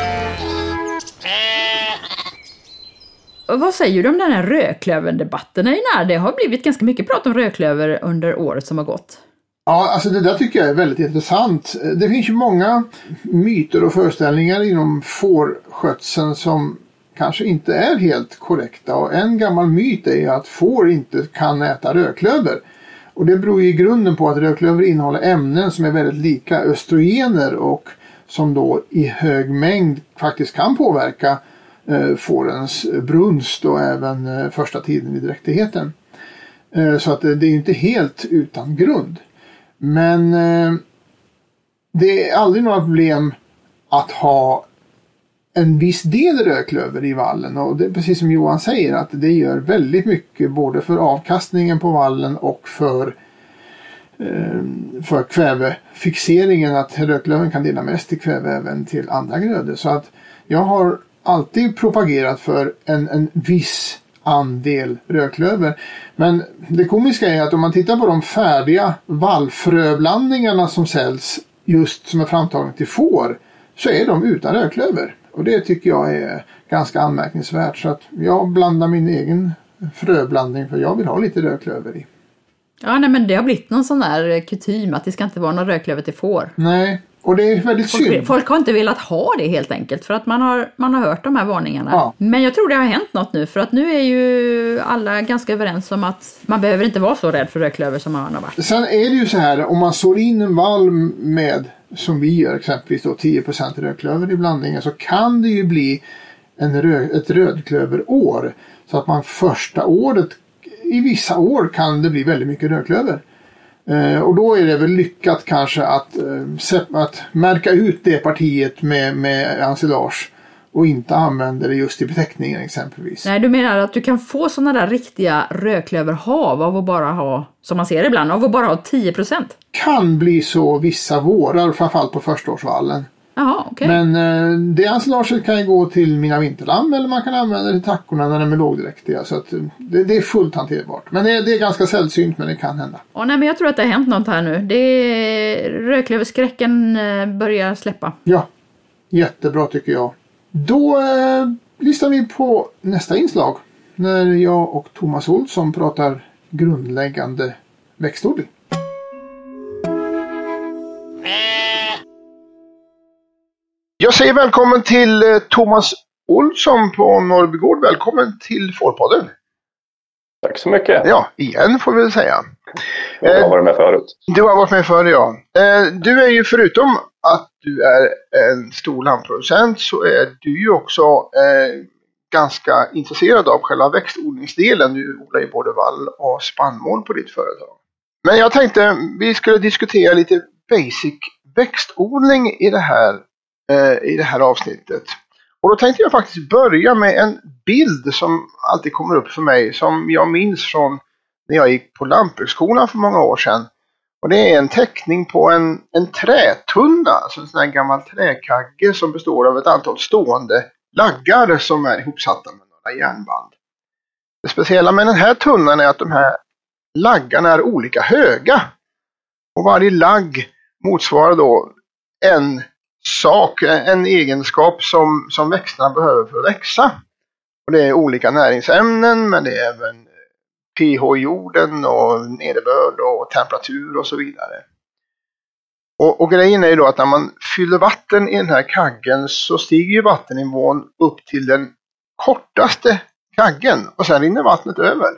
A: Och vad säger du om den här rödklöverdebatten? Einar? Det har blivit ganska mycket prat om rödklöver under året som har gått.
B: Ja, alltså det där tycker jag är väldigt intressant. Det finns ju många myter och föreställningar inom fårskötseln som kanske inte är helt korrekta. Och en gammal myt är att får inte kan äta rödklöver. Och det beror ju i grunden på att rödklöver innehåller ämnen som är väldigt lika östrogener och som då i hög mängd faktiskt kan påverka eh, fårens brunst och även eh, första tiden i dräktigheten. Eh, så att det, det är ju inte helt utan grund. Men eh, det är aldrig några problem att ha en viss del rödklöver i vallen och det är precis som Johan säger att det gör väldigt mycket både för avkastningen på vallen och för eh, för kvävefixeringen att rödklövern kan dela mest till kväve även till andra grödor. Så att jag har alltid propagerat för en, en viss andel rödklöver. Men det komiska är att om man tittar på de färdiga vallfröblandningarna som säljs just som är framtagna till får så är de utan rödklöver. Och det tycker jag är ganska anmärkningsvärt. Så att jag blandar min egen fröblandning för jag vill ha lite rödklöver i.
A: Ja, nej, men det har blivit någon sån där kutym att det ska inte vara någon rödklöver till får.
B: Nej, och det är väldigt synd.
A: Folk, folk har inte velat ha det helt enkelt för att man har, man har hört de här varningarna.
B: Ja.
A: Men jag tror det har hänt något nu för att nu är ju alla ganska överens om att man behöver inte vara så rädd för rödklöver som man har varit.
B: Sen är det ju så här om man sår in en vall med som vi gör exempelvis då 10% rödklöver i blandningen så kan det ju bli en röd, ett rödklöverår. Så att man första året, i vissa år kan det bli väldigt mycket rödklöver. Eh, och då är det väl lyckat kanske att, eh, att märka ut det partiet med, med ensilage och inte använda det just i beteckningen exempelvis.
A: Nej, du menar att du kan få såna där riktiga rödklöverhav av att bara ha, som man ser ibland, av att bara ha 10%
B: Kan bli så vissa vårar, framförallt på förstaårsvallen.
A: Jaha, okej.
B: Men eh, det ensilaget kan ju gå till mina vinterlamm eller man kan använda det till tackorna när de är lågdräktiga. Så att, eh, det, det är fullt hanterbart. Men det, är- det är ganska sällsynt men det kan hända.
A: Åh, nej, men jag tror att det har hänt något här nu. Det rödklöverskräcken eh, börjar släppa.
B: Ja, jättebra tycker jag. Då eh, lyssnar vi på nästa inslag. När jag och Thomas Olsson pratar grundläggande växtodling. Jag säger välkommen till eh, Thomas Olsson på Norrbygård. Välkommen till Fårpodden.
E: Tack så mycket.
B: Ja, igen får vi väl säga.
E: Jag har varit med förut.
B: Du har varit med förr ja. Eh, Du är ju förutom att du är en stor lantproducent så är du ju också eh, ganska intresserad av själva växtodlingsdelen. Du odlar ju både vall och spannmål på ditt företag. Men jag tänkte vi skulle diskutera lite basic växtodling i det här, eh, i det här avsnittet. Och då tänkte jag faktiskt börja med en bild som alltid kommer upp för mig som jag minns från när jag gick på lantbruksskolan för många år sedan. Och det är en teckning på en, en trätunna, alltså en sån här gammal träkagge som består av ett antal stående
F: laggar som är ihopsatta med några järnband. Det speciella med den här tunnan är att de här laggarna är olika höga. Och varje lagg motsvarar då en sak, en egenskap som, som växterna behöver för att växa. Och det är olika näringsämnen men det är även pH i jorden och nederbörd och temperatur och så vidare. Och, och, grejen är ju då att när man fyller vatten i den här kaggen så stiger ju vattennivån upp till den kortaste kaggen och sen rinner vattnet över.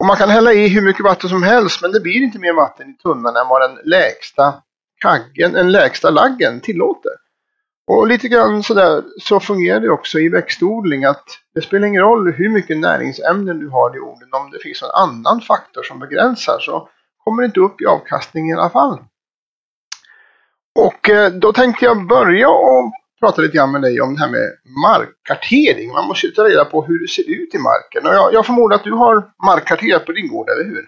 F: Och man kan hälla i hur mycket vatten som helst men det blir inte mer vatten i tunnan än vad den lägsta kaggen, den lägsta laggen tillåter. Och lite grann sådär så fungerar det också i växtodling att det spelar ingen roll hur mycket näringsämnen du har i jorden. Om det finns någon annan faktor som begränsar så kommer det inte upp i avkastning i alla fall. Och eh, då tänkte jag börja och prata lite grann med dig om det här med markkartering. Man måste ju ta reda på hur det ser ut i marken. Och jag, jag förmodar att du har markkarterat på din gård, eller hur?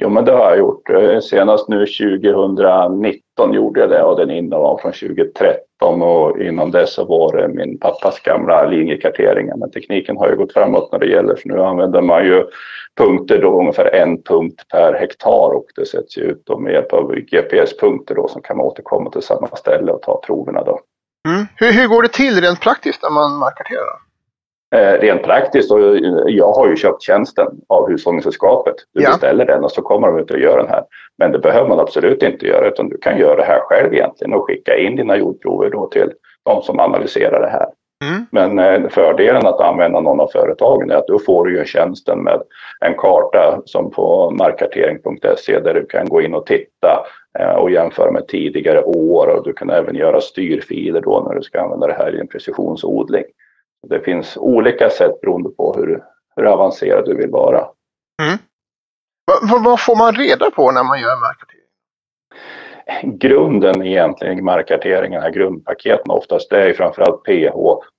E: Jo, men det har jag gjort. Eh, senast nu 2019 gjorde jag det och den innan var från 2013 och innan dess så var det min pappas gamla linjekarteringar. Men tekniken har ju gått framåt när det gäller för nu använder man ju punkter då ungefär en punkt per hektar och det sätts ju ut då med hjälp av GPS-punkter då som kan återkomma till samma ställe och ta proverna då.
F: Mm. Hur, hur går det till rent praktiskt när man markkarterar?
E: Eh, rent praktiskt, och jag har ju köpt tjänsten av Hushållningssällskapet. Du ja. beställer den och så kommer de ut och gör den här. Men det behöver man absolut inte göra utan du kan göra det här själv egentligen och skicka in dina jordprover då till de som analyserar det här. Mm. Men eh, fördelen att använda någon av företagen är att då får du ju tjänsten med en karta som på markkartering.se där du kan gå in och titta eh, och jämföra med tidigare år och du kan även göra styrfiler då när du ska använda det här i en precisionsodling. Det finns olika sätt beroende på hur, hur avancerad du vill vara. Mm.
F: Vad, vad får man reda på när man gör markkartering?
E: Grunden egentligen i markkarteringen, grundpaketen oftast, det är framförallt pH,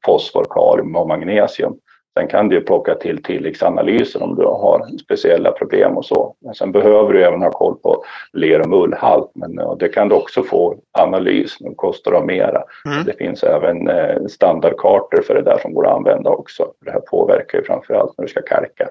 E: fosfor, kalium och magnesium. Sen kan du plocka till tilläggsanalyser om du har speciella problem och så. Men sen behöver du även ha koll på ler och mullhalt. Men det kan du också få analys, men kostar de mera. Mm. Det finns även eh, standardkartor för det där som går att använda också. Det här påverkar ju framförallt när du ska kalka.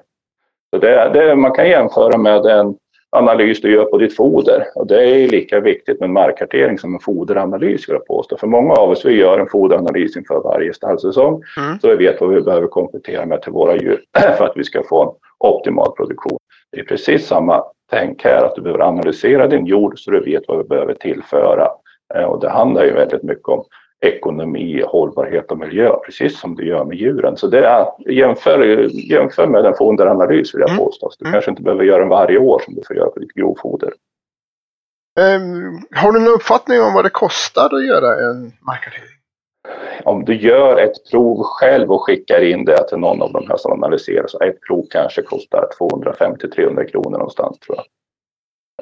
E: Så det, det, man kan jämföra med en analys du gör på ditt foder. Och det är lika viktigt med markkartering som en foderanalys skulle jag påstå. För många av oss vi gör en foderanalys inför varje stallsäsong mm. så vi vet vad vi behöver komplettera med till våra djur *clears throat* för att vi ska få en optimal produktion. Det är precis samma tänk här att du behöver analysera din jord så du vet vad du behöver tillföra. Eh, och det handlar ju väldigt mycket om ekonomi, hållbarhet och miljö, precis som du gör med djuren. Så det är, jämför, jämför med en foderanalys vill jag mm. påstå. Du mm. kanske inte behöver göra den varje år som du får göra på ditt grovfoder.
F: Um, har du någon uppfattning om vad det kostar att göra en markkartering?
E: Om du gör ett prov själv och skickar in det till någon av de här som analyserar så ett prov kanske kostar 250-300 kronor någonstans tror jag.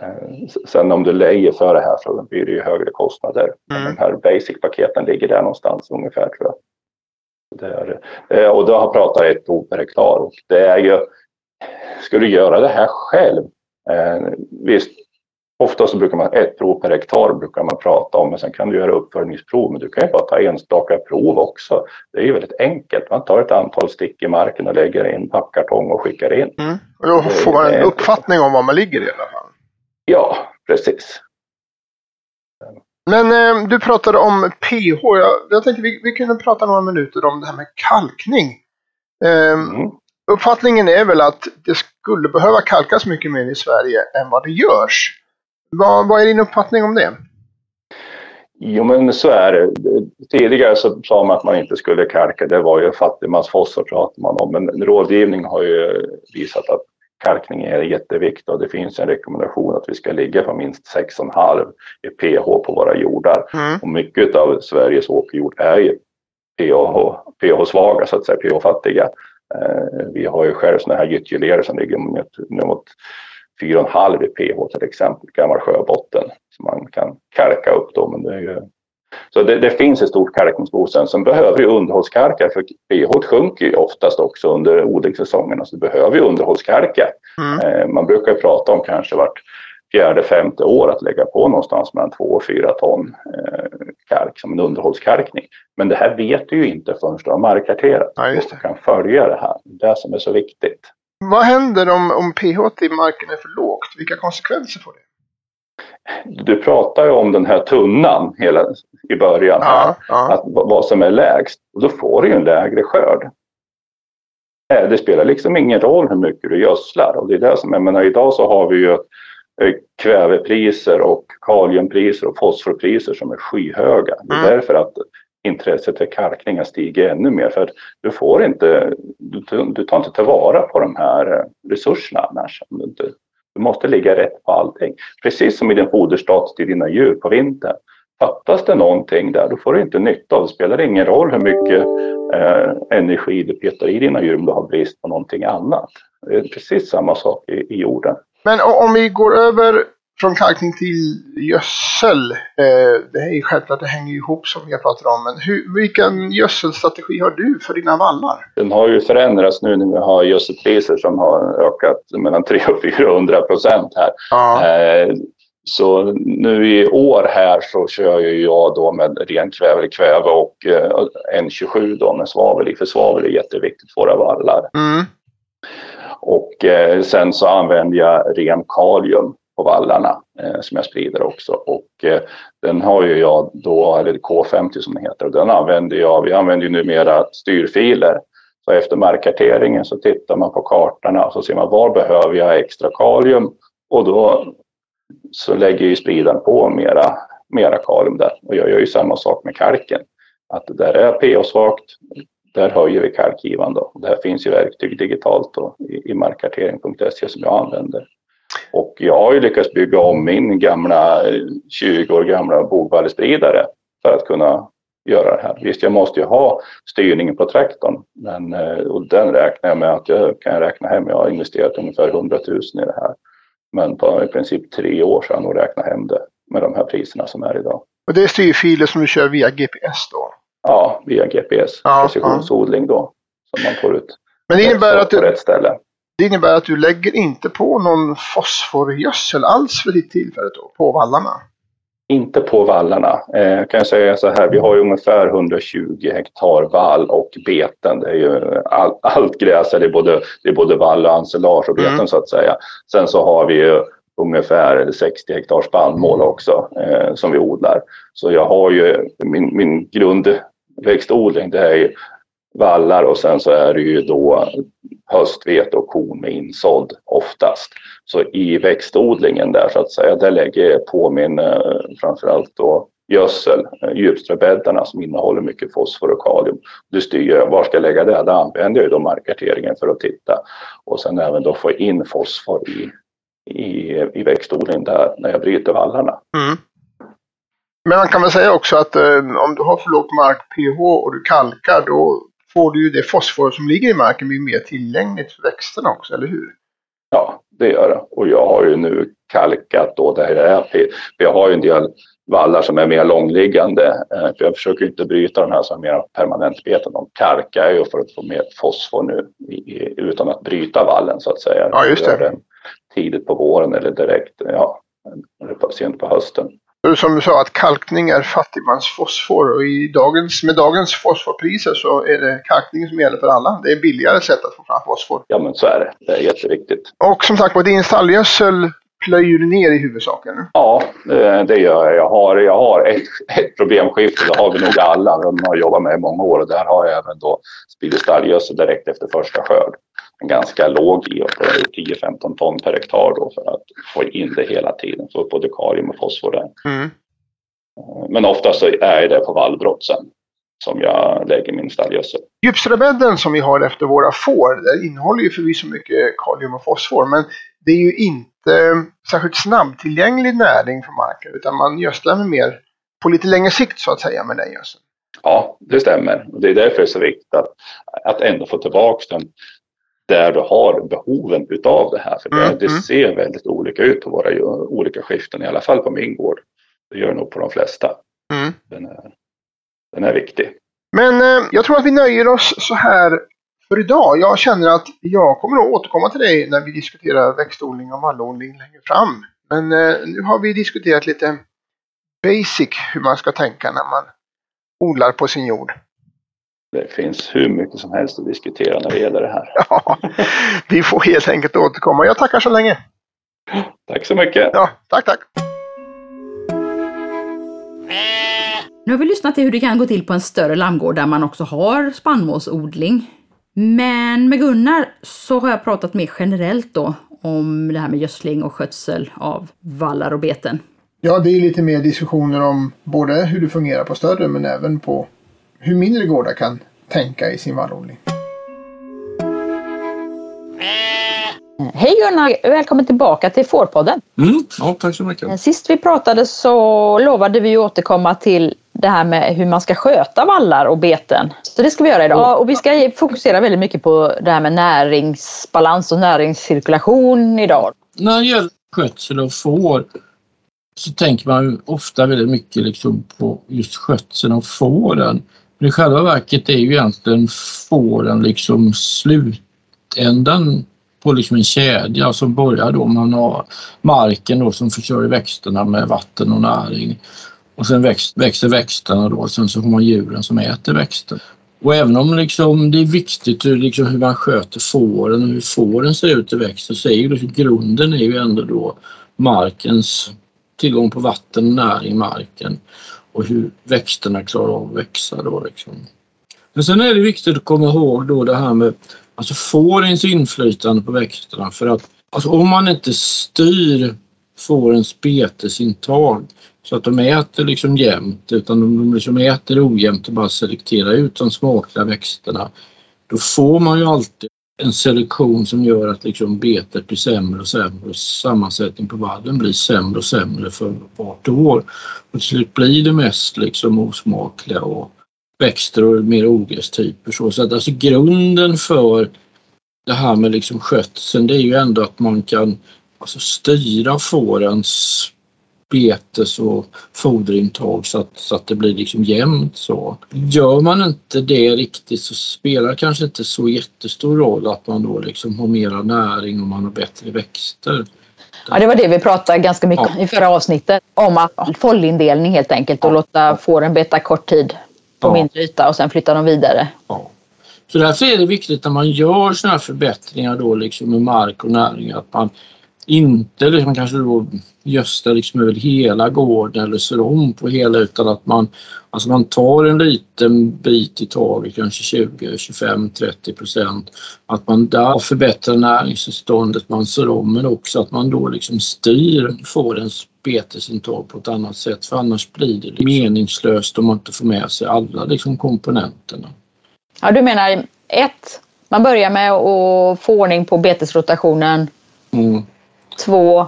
E: Eh, sen om du lejer för det här så blir det ju högre kostnader. Mm. De här basic-paketen ligger där någonstans ungefär tror jag. Det är, eh, och då har pratat ett prov per hektar och det är ju, ska du göra det här själv, eh, visst, ofta så brukar man, ett prov per hektar brukar man prata om, men sen kan du göra uppföljningsprov, men du kan ju bara ta enstaka prov också. Det är ju väldigt enkelt, man tar ett antal stick i marken och lägger i en pappkartong och skickar in.
F: Mm. Och då får man en uppfattning om var man ligger i alla fall.
E: Ja, precis.
F: Men eh, du pratade om pH. Jag, jag tänkte vi, vi kunde prata några minuter om det här med kalkning. Eh, mm. Uppfattningen är väl att det skulle behöva kalkas mycket mer i Sverige än vad det görs. Vad, vad är din uppfattning om det?
E: Jo men så är det. Tidigare så sa man att man inte skulle kalka, det var ju fattigmansfosfor pratade man om. Men rådgivning har ju visat att kalkning är jätteviktigt och det finns en rekommendation att vi ska ligga på minst 6,5 i pH på våra jordar. Mm. Och mycket av Sveriges åkerjord är ju pH, pH-svaga, så att säga, pH-fattiga. Eh, vi har ju själv sådana här gyttjeleror som ligger mot, mot 4,5 i pH till exempel, gammal sjöbotten som man kan kalka upp då. Men det är ju så det, det, finns ett stort kalkningsbehov. Sen, sen behöver ju underhållskalka för pH sjunker ju oftast också under odlingssäsongen. Så du behöver ju underhållskalka. Mm. Eh, man brukar prata om kanske vart fjärde, femte år att lägga på någonstans mellan två och fyra ton eh, kalk som en underhållskalkning. Men det här vet du ju inte förrän du har markkarterat
F: Ja,
E: och kan följa det här. Det är det som är så viktigt.
F: Vad händer om, om pH i marken är för lågt? Vilka konsekvenser får det?
E: Du pratar ju om den här tunnan hela, i början, här,
F: Ja,
E: att, vad vad som är lägst. Och då får du ju en lägre skörd. Eh, Det spelar liksom ingen roll hur mycket du gödslar. Och det är det som, jag menar, idag så har vi ju eh, kvävepriser och kaliumpriser och fosforpriser som är skyhöga. Det är
F: Mm.
E: därför att intresset för kalkning har stigit ännu mer. För att du får inte, du, du tar inte tillvara på de här eh, resurserna annars. Om Du, inte, du måste ligga rätt på allting. Precis som i din foderstat till dina djur på vintern. Fattas det någonting där, då får du inte nytta av det. spelar ingen roll hur mycket eh, energi du petar i dina djur om du har brist på någonting annat. Det är precis samma sak i, i jorden.
F: Men om vi går över från kalkning till gödsel. Eh, det är ju självklart, det hänger ihop som vi har pratat om. Men hur, vilken gödselstrategi har du för dina vallar?
E: Den har ju förändrats nu när vi har gödselpriser som har ökat mellan 300 och 400 procent här.
F: Ja.
E: Eh, Så nu i år här så kör ju jag då med ren kväve, kväve och eh, N27 då med svavel i. För svavel är jätteviktigt för våra vallar.
F: Mm.
E: Och sen så använder jag ren kalium på vallarna eh, som jag sprider också. Och eh, den har ju jag då, eller K50 som den heter, och den använder jag, vi använder ju numera styrfiler. Så efter markkarteringen så tittar man på kartorna och så ser man var behöver jag extra kalium och då så lägger ju spridaren på mera, mera kalium där. Och jag gör ju samma sak med kalken. Att där är pH-svagt, där höjer vi kalkgivan då. Det här finns ju verktyg digitalt då, i, i markkartering.se som jag använder. Och jag har ju lyckats bygga om min gamla, eh, 20 år gamla bogvallespridare för att kunna göra det här. Visst, jag måste ju ha styrningen på traktorn, men eh, och den räknar jag med att jag kan räkna hem. Jag har investerat ungefär 100 000 i det här. Men på i princip tre år sedan och räkna hem det med de här priserna som är idag.
F: Och det är styrfiler som du kör via GPS då?
E: Ja, via GPS,
F: Ja,
E: precisionsodling då, som man får ut
F: Men det innebär, att du,
E: rätt ställe.
F: Det innebär att du lägger inte på någon fosforgödsel alls för ditt tillfälle då, på vallarna?
E: Inte på vallarna. Eh, kan jag säga så här, vi har ju ungefär 120 hektar vall och beten. Det är ju all, allt gräs, det är både, det är både vall och ensilage och beten
F: Mm.
E: så att säga. Sen så har vi ju ungefär 60 hektar spannmål också eh, som vi odlar. Så jag har ju min, min grundväxtodling det är ju vallar och sen så är det ju då höstvete och korn med insådd oftast. Så i växtodlingen där så att säga, där lägger jag på min eh, framförallt då gödsel, eh, djupströbäddarna som innehåller mycket fosfor och kalium. Du styr jag, var ska jag lägga det? Där använder jag ju då markkarteringen för att titta och sen även då få in fosfor i, i, i växtodlingen där när jag bryter vallarna.
F: Mm. Men man kan väl säga också att eh, om du har för lågt mark-pH och du kalkar då får du ju det fosfor som ligger i marken blir mer tillgängligt för växterna också, eller hur?
E: Ja, det gör det. Och jag har ju nu kalkat då där det är. För jag har ju en del vallar som är mer långliggande. eh, För jag försöker inte bryta de här som är mer permanentbeten. De kalkar ju för att få mer fosfor nu utan att bryta vallen så att säga.
F: Ja, just det.
E: Tidigt på våren eller direkt, ja, eller sent på hösten.
F: Som du sa att kalkning är fattigmans fosfor och i dagens, med dagens fosforpriser så är det kalkning som gäller för alla. Det är billigare sätt att få fram fosfor.
E: Ja, men så är det. Det är jätteviktigt.
F: Och som sagt var, din stallgödsel plöjer du ner i huvudsaken.
E: Ja, det, det gör jag. Jag har, jag har ett, ett problemskifte, det har vi nog alla. De har jobbat med i många år och där har jag även då spridit stallgödsel direkt efter första skörd. En ganska låg på 10-15 ton per hektar då för att få in det hela tiden. Få upp både kalium och fosfor där.
F: Mm.
E: Men oftast så är det på vallbrott sen som jag lägger min stallgödsel.
F: Djupströbädden som vi har efter våra får, där innehåller ju förvisso mycket kalium och fosfor, men det är ju inte särskilt snabbtillgänglig näring för marken, utan man gödslar med mer på lite längre sikt så att säga med den gödseln.
E: Ja, det stämmer. Och det är därför det är så viktigt att, att ändå få tillbaka den där du har behoven utav det här. För det,
F: Mm,
E: det
F: mm.
E: ser väldigt olika ut på våra olika skiften, i alla fall på min gård. Det gör det nog på de flesta.
F: Mm.
E: Den är, den är viktig.
F: Men eh, jag tror att vi nöjer oss så här för idag. Jag känner att jag kommer att återkomma till dig när vi diskuterar växtodling och vallodling längre fram. Men eh, nu har vi diskuterat lite
B: basic hur man ska tänka när man odlar på sin jord.
E: Det finns hur mycket som helst att diskutera när det gäller det här. *laughs*
B: Ja, vi får helt enkelt återkomma. Jag tackar så länge.
E: Tack så mycket.
B: Ja, tack, tack.
A: Nu har vi lyssnat till hur det kan gå till på en större lammgård där man också har spannmålsodling. Men med Gunnar så har jag pratat mer generellt då om det här med gödsling och skötsel av vallar och beten.
B: Ja, det är lite mer diskussioner om både hur det fungerar på större men även på hur mindre gårdar kan tänka i sin vallodling.
A: Hej Gunnar! Välkommen tillbaka till Fårpodden.
G: Mm, ja, tack så mycket.
A: Sist vi pratade så lovade vi återkomma till det här med hur man ska sköta vallar och beten. Så det ska vi göra idag. Och vi ska fokusera väldigt mycket på det här med näringsbalans och näringscirkulation idag.
G: När det gäller skötsel av får så tänker man ofta väldigt mycket liksom på just skötseln av fåren. Men i själva verket är ju egentligen fåren liksom slutändan på liksom en kedja som börjar då man har marken då som försörjer växterna med vatten och näring. Och sen växt, växer växterna då och sen så har man djuren som äter växter. Och även om liksom det är viktigt hur, liksom hur man sköter fåren och hur fåren ser ut i växten så är ju liksom, grunden är ju ändå då markens tillgång på vatten och näring i marken och hur växterna klarar av att växa då liksom. Men sen är det viktigt att komma ihåg då det här med alltså fårens inflytande på växterna för att alltså om man inte styr fårens betesintag så att de äter liksom jämnt utan de liksom äter ojämnt och bara selekterar ut de smakliga växterna. Då får man ju alltid en selektion som gör att liksom betet blir sämre och sämre och sammansättningen på vallen blir sämre och sämre för vart år. Och till slut blir det mest liksom osmakliga och växter och mer ogrästyper. Så, så att alltså grunden för det här med liksom skötseln det är ju ändå att man kan alltså styra fårens betes och foderintag så att, så att det blir liksom jämnt så. Gör man inte det riktigt så spelar det kanske inte så jättestor roll att man då liksom har mera näring och man har bättre växter.
A: Ja, det var det vi pratade ganska mycket om i förra avsnittet. Om att fållindelning helt enkelt och låta fåren beta kort tid på
G: Ja.
A: mindre yta och sen flytta dem vidare.
G: Ja. Så därför är det viktigt när man gör sådana här förbättringar då liksom med mark och näring att man inte liksom kanske då gödslar liksom över hela gården eller sår om på hela utan att man, alltså man tar en liten bit i taget, kanske 20, 25, 30 procent. Att man där förbättrar näringstillståndet, man sår om men också att man då liksom styr fårens betesintag på ett annat sätt för annars blir det meningslöst om man inte får med sig alla liksom komponenterna.
A: Ja, du menar ett, man börjar med att få ordning på betesrotationen.
G: Mm.
A: Två,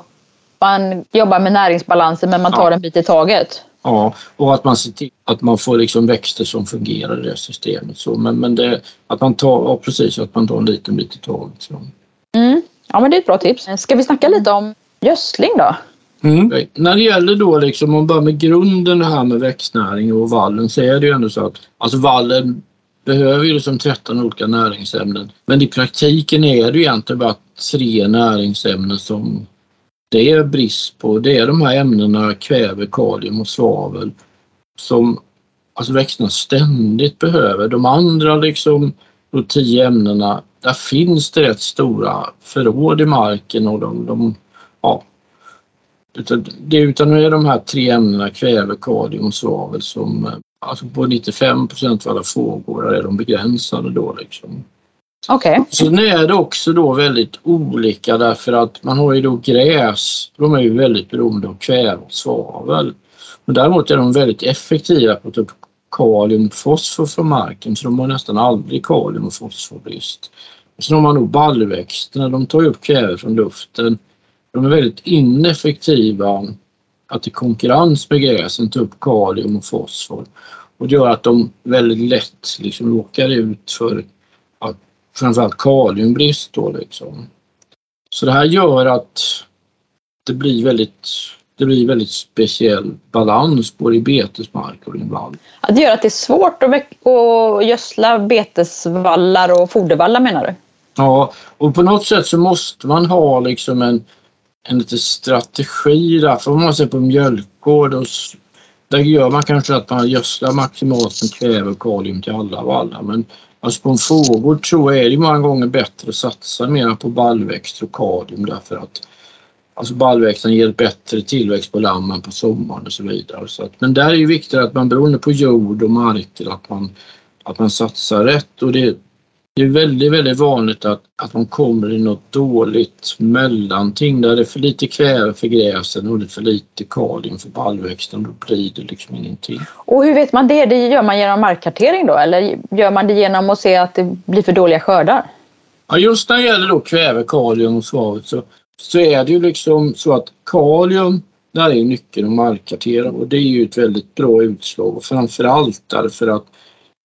A: man jobbar med näringsbalansen men man tar
G: Ja.
A: en bit i taget.
G: Ja, och att man ser till att man får liksom växter som fungerar i det systemet. Så, men men det, att man tar, ja, precis, att man tar en liten bit i taget. Så.
A: Mm. Ja, men det är ett bra tips. Ska vi snacka lite om gödsling då?
G: Mm. När det gäller då liksom, om man börjar med grunden det här med växtnäring och vallen så är det ju ändå så att alltså vallen behöver ju liksom 13 olika näringsämnen. Men i praktiken är det ju egentligen bara tre näringsämnen som det är brist på. Det är de här ämnena kväve, kalium och svavel som alltså växterna ständigt behöver. De andra liksom, de tio ämnena, där finns det rätt stora förråd i marken och de, de ja, utan, det, utan är de här tre ämnena kväve, kalium och svavel som eh, alltså på 95 procent av alla fåglar är de begränsade då liksom.
A: Okej.
G: Sen är det också då väldigt olika därför att man har ju då gräs. De är ju väldigt beroende av kväve och svavel. Men däremot är de väldigt effektiva på att ta upp kalium och fosfor från marken så de har nästan aldrig kalium och fosforbrist. Sen har man då baljväxterna, de tar ju upp kväve från luften. De är väldigt ineffektiva att i konkurrens med gräsen ta upp kalium och fosfor. Och det gör att de väldigt lätt liksom råkar ut för framförallt kaliumbrist då liksom. Så det här gör att det blir väldigt, det blir väldigt speciell balans både i betesmark och i vall.
A: Ja, det gör att det är svårt att, att gödsla betesvallar och fodervallar menar du?
G: Ja, och på något sätt så måste man ha liksom en, en liten strategi där. För om man ser på mjölkgård och där gör man kanske att man gödslar maximalt med kväve och kalium till alla vallar men alltså på en forward tror jag är det många gånger bättre att satsa mer på baljväxter och kadium därför att Alltså baljväxten ger bättre tillväxt på lammen på sommaren och så vidare. Så att, men där är det viktigt att man beroende på jord och marker att man, att man satsar rätt och det, det är väldigt, väldigt vanligt att, att man kommer i något dåligt mellanting där det är för lite kväve för gräsen och det är för lite kalium för baljväxten. Då blir det liksom ingenting.
A: Och hur vet man det? Det gör man genom markkartering då eller gör man det genom att se att det blir för dåliga skördar?
G: Ja, just när det gäller då kväve, kalium och svavel så, så är det ju liksom så att kalium där är nyckeln att markkartera och det är ju ett väldigt bra utslag och framförallt därför att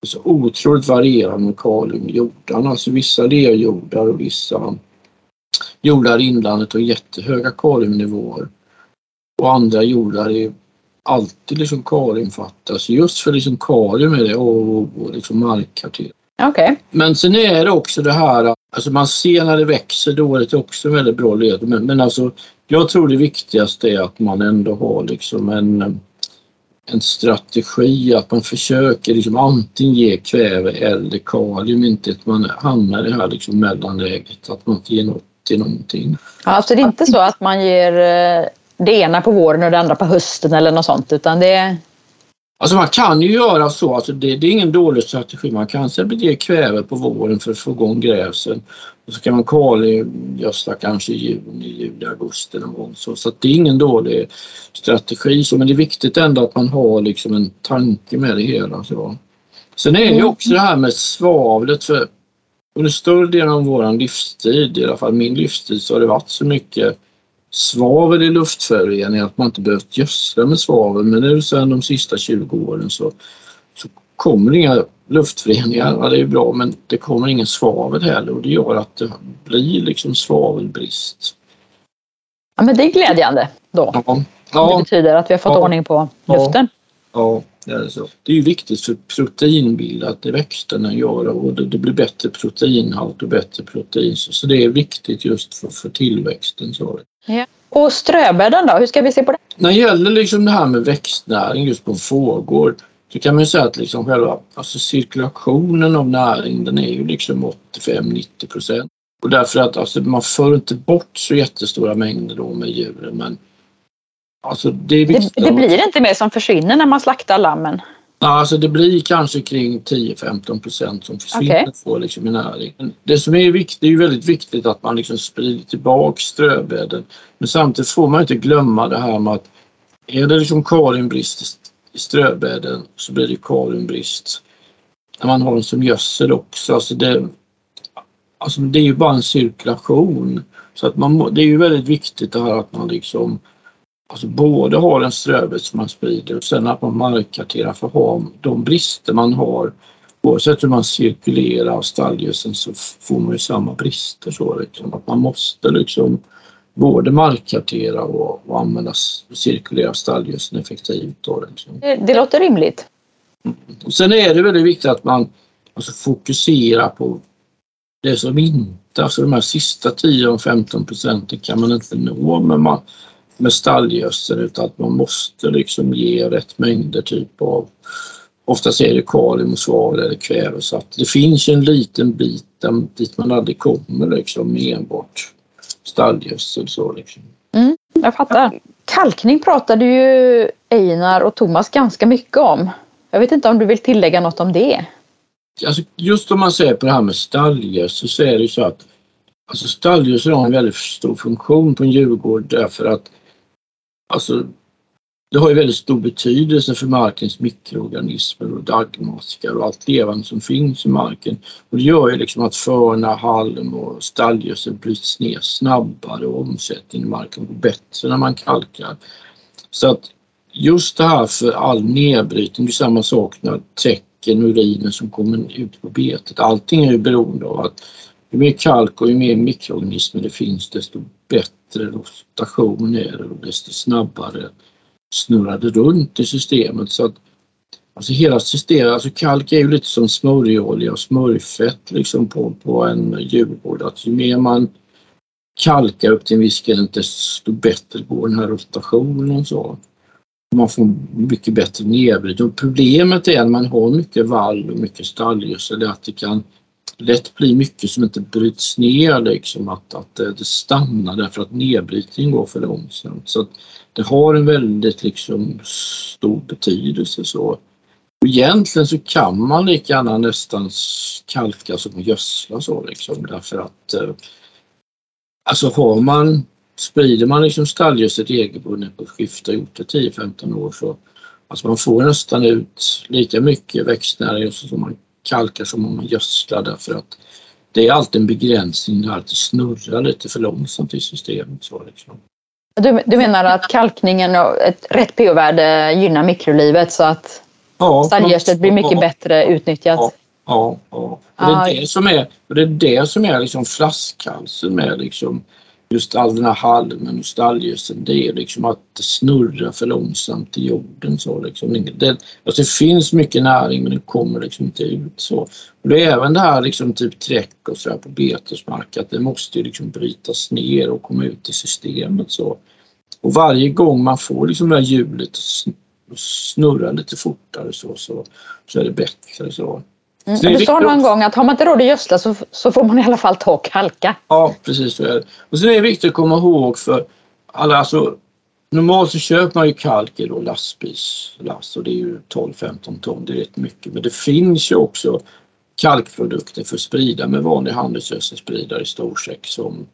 G: så otroligt varierande med kalium i jordarna. Alltså vissa lerjordar och vissa jordar i inlandet har jättehöga kaliumnivåer och andra jordar är alltid liksom kaliumfattiga. Så just för liksom kalium är det och, och liksom markkartera.
A: Okay.
G: Men sen är det också det här, alltså man ser när det växer dåligt, det är också en väldigt bra led. Men, men alltså, jag tror det viktigaste är att man ändå har liksom en, en strategi, att man försöker liksom antingen ge kväve eller kalium, inte att man hamnar i det här liksom mellanläget, att man inte ger något till någonting.
A: Ja, alltså det är inte så att man ger eh, det ena på våren och det andra på hösten eller något sånt, utan det
G: Alltså man kan ju göra så, alltså det, det är ingen dålig strategi. Man kan ge kväve på våren för att få igång gräsen. Och så kan man kalgödsla kanske i juni, juli, augusti någon gång. Så, så det är ingen dålig strategi. Så, men det är viktigt ändå att man har liksom en tanke med det hela. Så. Sen är det ju också det här med svavlet. För under större delen av vår livstid, i alla fall min livstid, så har det varit så mycket svavel i luftföroreningar att man inte behövt gödsla med svavel men nu sen de sista 20 åren så, så kommer inga luftföroreningar. Ja, det är bra men det kommer ingen svavel heller och det gör att det blir liksom svavelbrist.
A: Ja men det är glädjande då. Ja. ja. Det betyder att vi har fått ja. ordning på luften.
G: Ja. Det är, så. det är ju viktigt för proteinbildat i växterna gör och det, det, blir bättre proteinhalt och bättre protein. Så det är viktigt just för, för tillväxten. Så.
A: Ja. Och ströbädden då, hur ska vi se på det?
G: När det gäller liksom det här med växtnäring just på en fårgård så kan man säga att liksom själva alltså cirkulationen av näring den är ju liksom 85-90 procent. Och därför att alltså, man för inte bort så jättestora mängder då med djuren men alltså, det,
A: det, det blir inte mer som försvinner när man slaktar lammen?
G: Alltså det blir kanske kring 10-15 procent som försvinner okay. får liksom i näring. Det som är viktigt, det är ju väldigt viktigt att man liksom sprider tillbaka ströbädden. Men samtidigt får man inte glömma det här med att är det liksom kaliumbrist i ströbädden så blir det kaliumbrist när man har den som gödsel också. Alltså det, alltså det är ju bara en cirkulation. Så att man, det är ju väldigt viktigt det här att man liksom Alltså både har en ströbädd som man sprider och sen att man markkarterar för ha de brister man har. Oavsett hur man cirkulerar stallgödseln så får man ju samma brister. Så liksom. att man måste liksom både markkartera och, och använda cirkulera stallgödseln effektivt. Då, liksom.
A: det, det låter rimligt.
G: Och sen är det väldigt viktigt att man alltså, fokuserar på det som inte, alltså de här sista 10-15 procenten kan man inte nå men man, med stallgödsel utan att man måste liksom ge rätt mängder typ av Oftast är det kalium, svavel eller kväve så att det finns en liten bit dit man aldrig kommer liksom med enbart stallgödsel. Så liksom.
A: Mm, jag fattar. Kalkning pratade ju Einar och Thomas ganska mycket om. Jag vet inte om du vill tillägga något om det?
G: Alltså just om man ser på det här med stallgödsel så är det ju så att alltså stallgödsel har en väldigt stor funktion på en djurgård därför att Alltså, det har ju väldigt stor betydelse för markens mikroorganismer och dagmaskar och allt levande som finns i marken. Och det gör ju liksom att förna, halm och stallgödsel bryts ner snabbare och omsättningen i marken går bättre när man kalkar. Så att just det här för all nedbrytning, det är samma sak när täcken, urinen som kommer ut på betet. Allting är ju beroende av att ju mer kalk och ju mer mikroorganismer det finns desto bättre rotation är det och desto snabbare snurrar det runt i systemet. Så att, alltså hela systemet, alltså kalk är ju lite som smörjolja och smörjfett liksom på, på en djurgård. Alltså ju mer man kalkar upp till en viss gräns desto bättre går den här rotationen. Så. Man får mycket bättre nedbrytning. Problemet är när man har mycket vall och mycket stallgödsel att det kan lätt blir mycket som inte bryts ner, liksom att, att det stannar därför att nedbrytningen går för långsamt. Så det har en väldigt liksom, stor betydelse. Så. Och egentligen så kan man lika gärna nästan kalka som gödsla så liksom därför att eh, alltså har man sprider man liksom stallgödsel regelbundet på skifte och gjort det 10-15 år så alltså man får nästan ut lika mycket växtnäring som man kalkar som om man gödslar därför att det är alltid en begränsning det snurrar lite för långsamt i systemet. Så liksom.
A: du, du menar att kalkningen och ett rätt pH-värde gynnar mikrolivet så att ja, stallgödslet blir mycket ja, bättre utnyttjat?
G: Ja, ja, ja. Och det är det som är, och det är, det som är liksom flaskhalsen med liksom just all den här halmen och stallgödseln, det är liksom att det snurrar för långsamt i jorden. Så liksom. det, alltså det finns mycket näring men den kommer liksom inte ut. så. Och det är även det här liksom typ träck och så på betesmark att det måste liksom brytas ner och komma ut i systemet. så. Och varje gång man får liksom det här hjulet att snurra lite fortare så, så, så är det bättre. Så.
A: Mm, du sa någon gång att har man inte råd att gödsla så, så får man i alla fall ta och kalka.
G: Ja, precis så är det. Och sen är det viktigt att komma ihåg för alla, alltså, normalt så köper man ju kalk i då lastbilslast och det är ju 12-15 ton, det är rätt mycket. Men det finns ju också kalkprodukter för sprida med vanlig handelsgödselspridare i storsäck som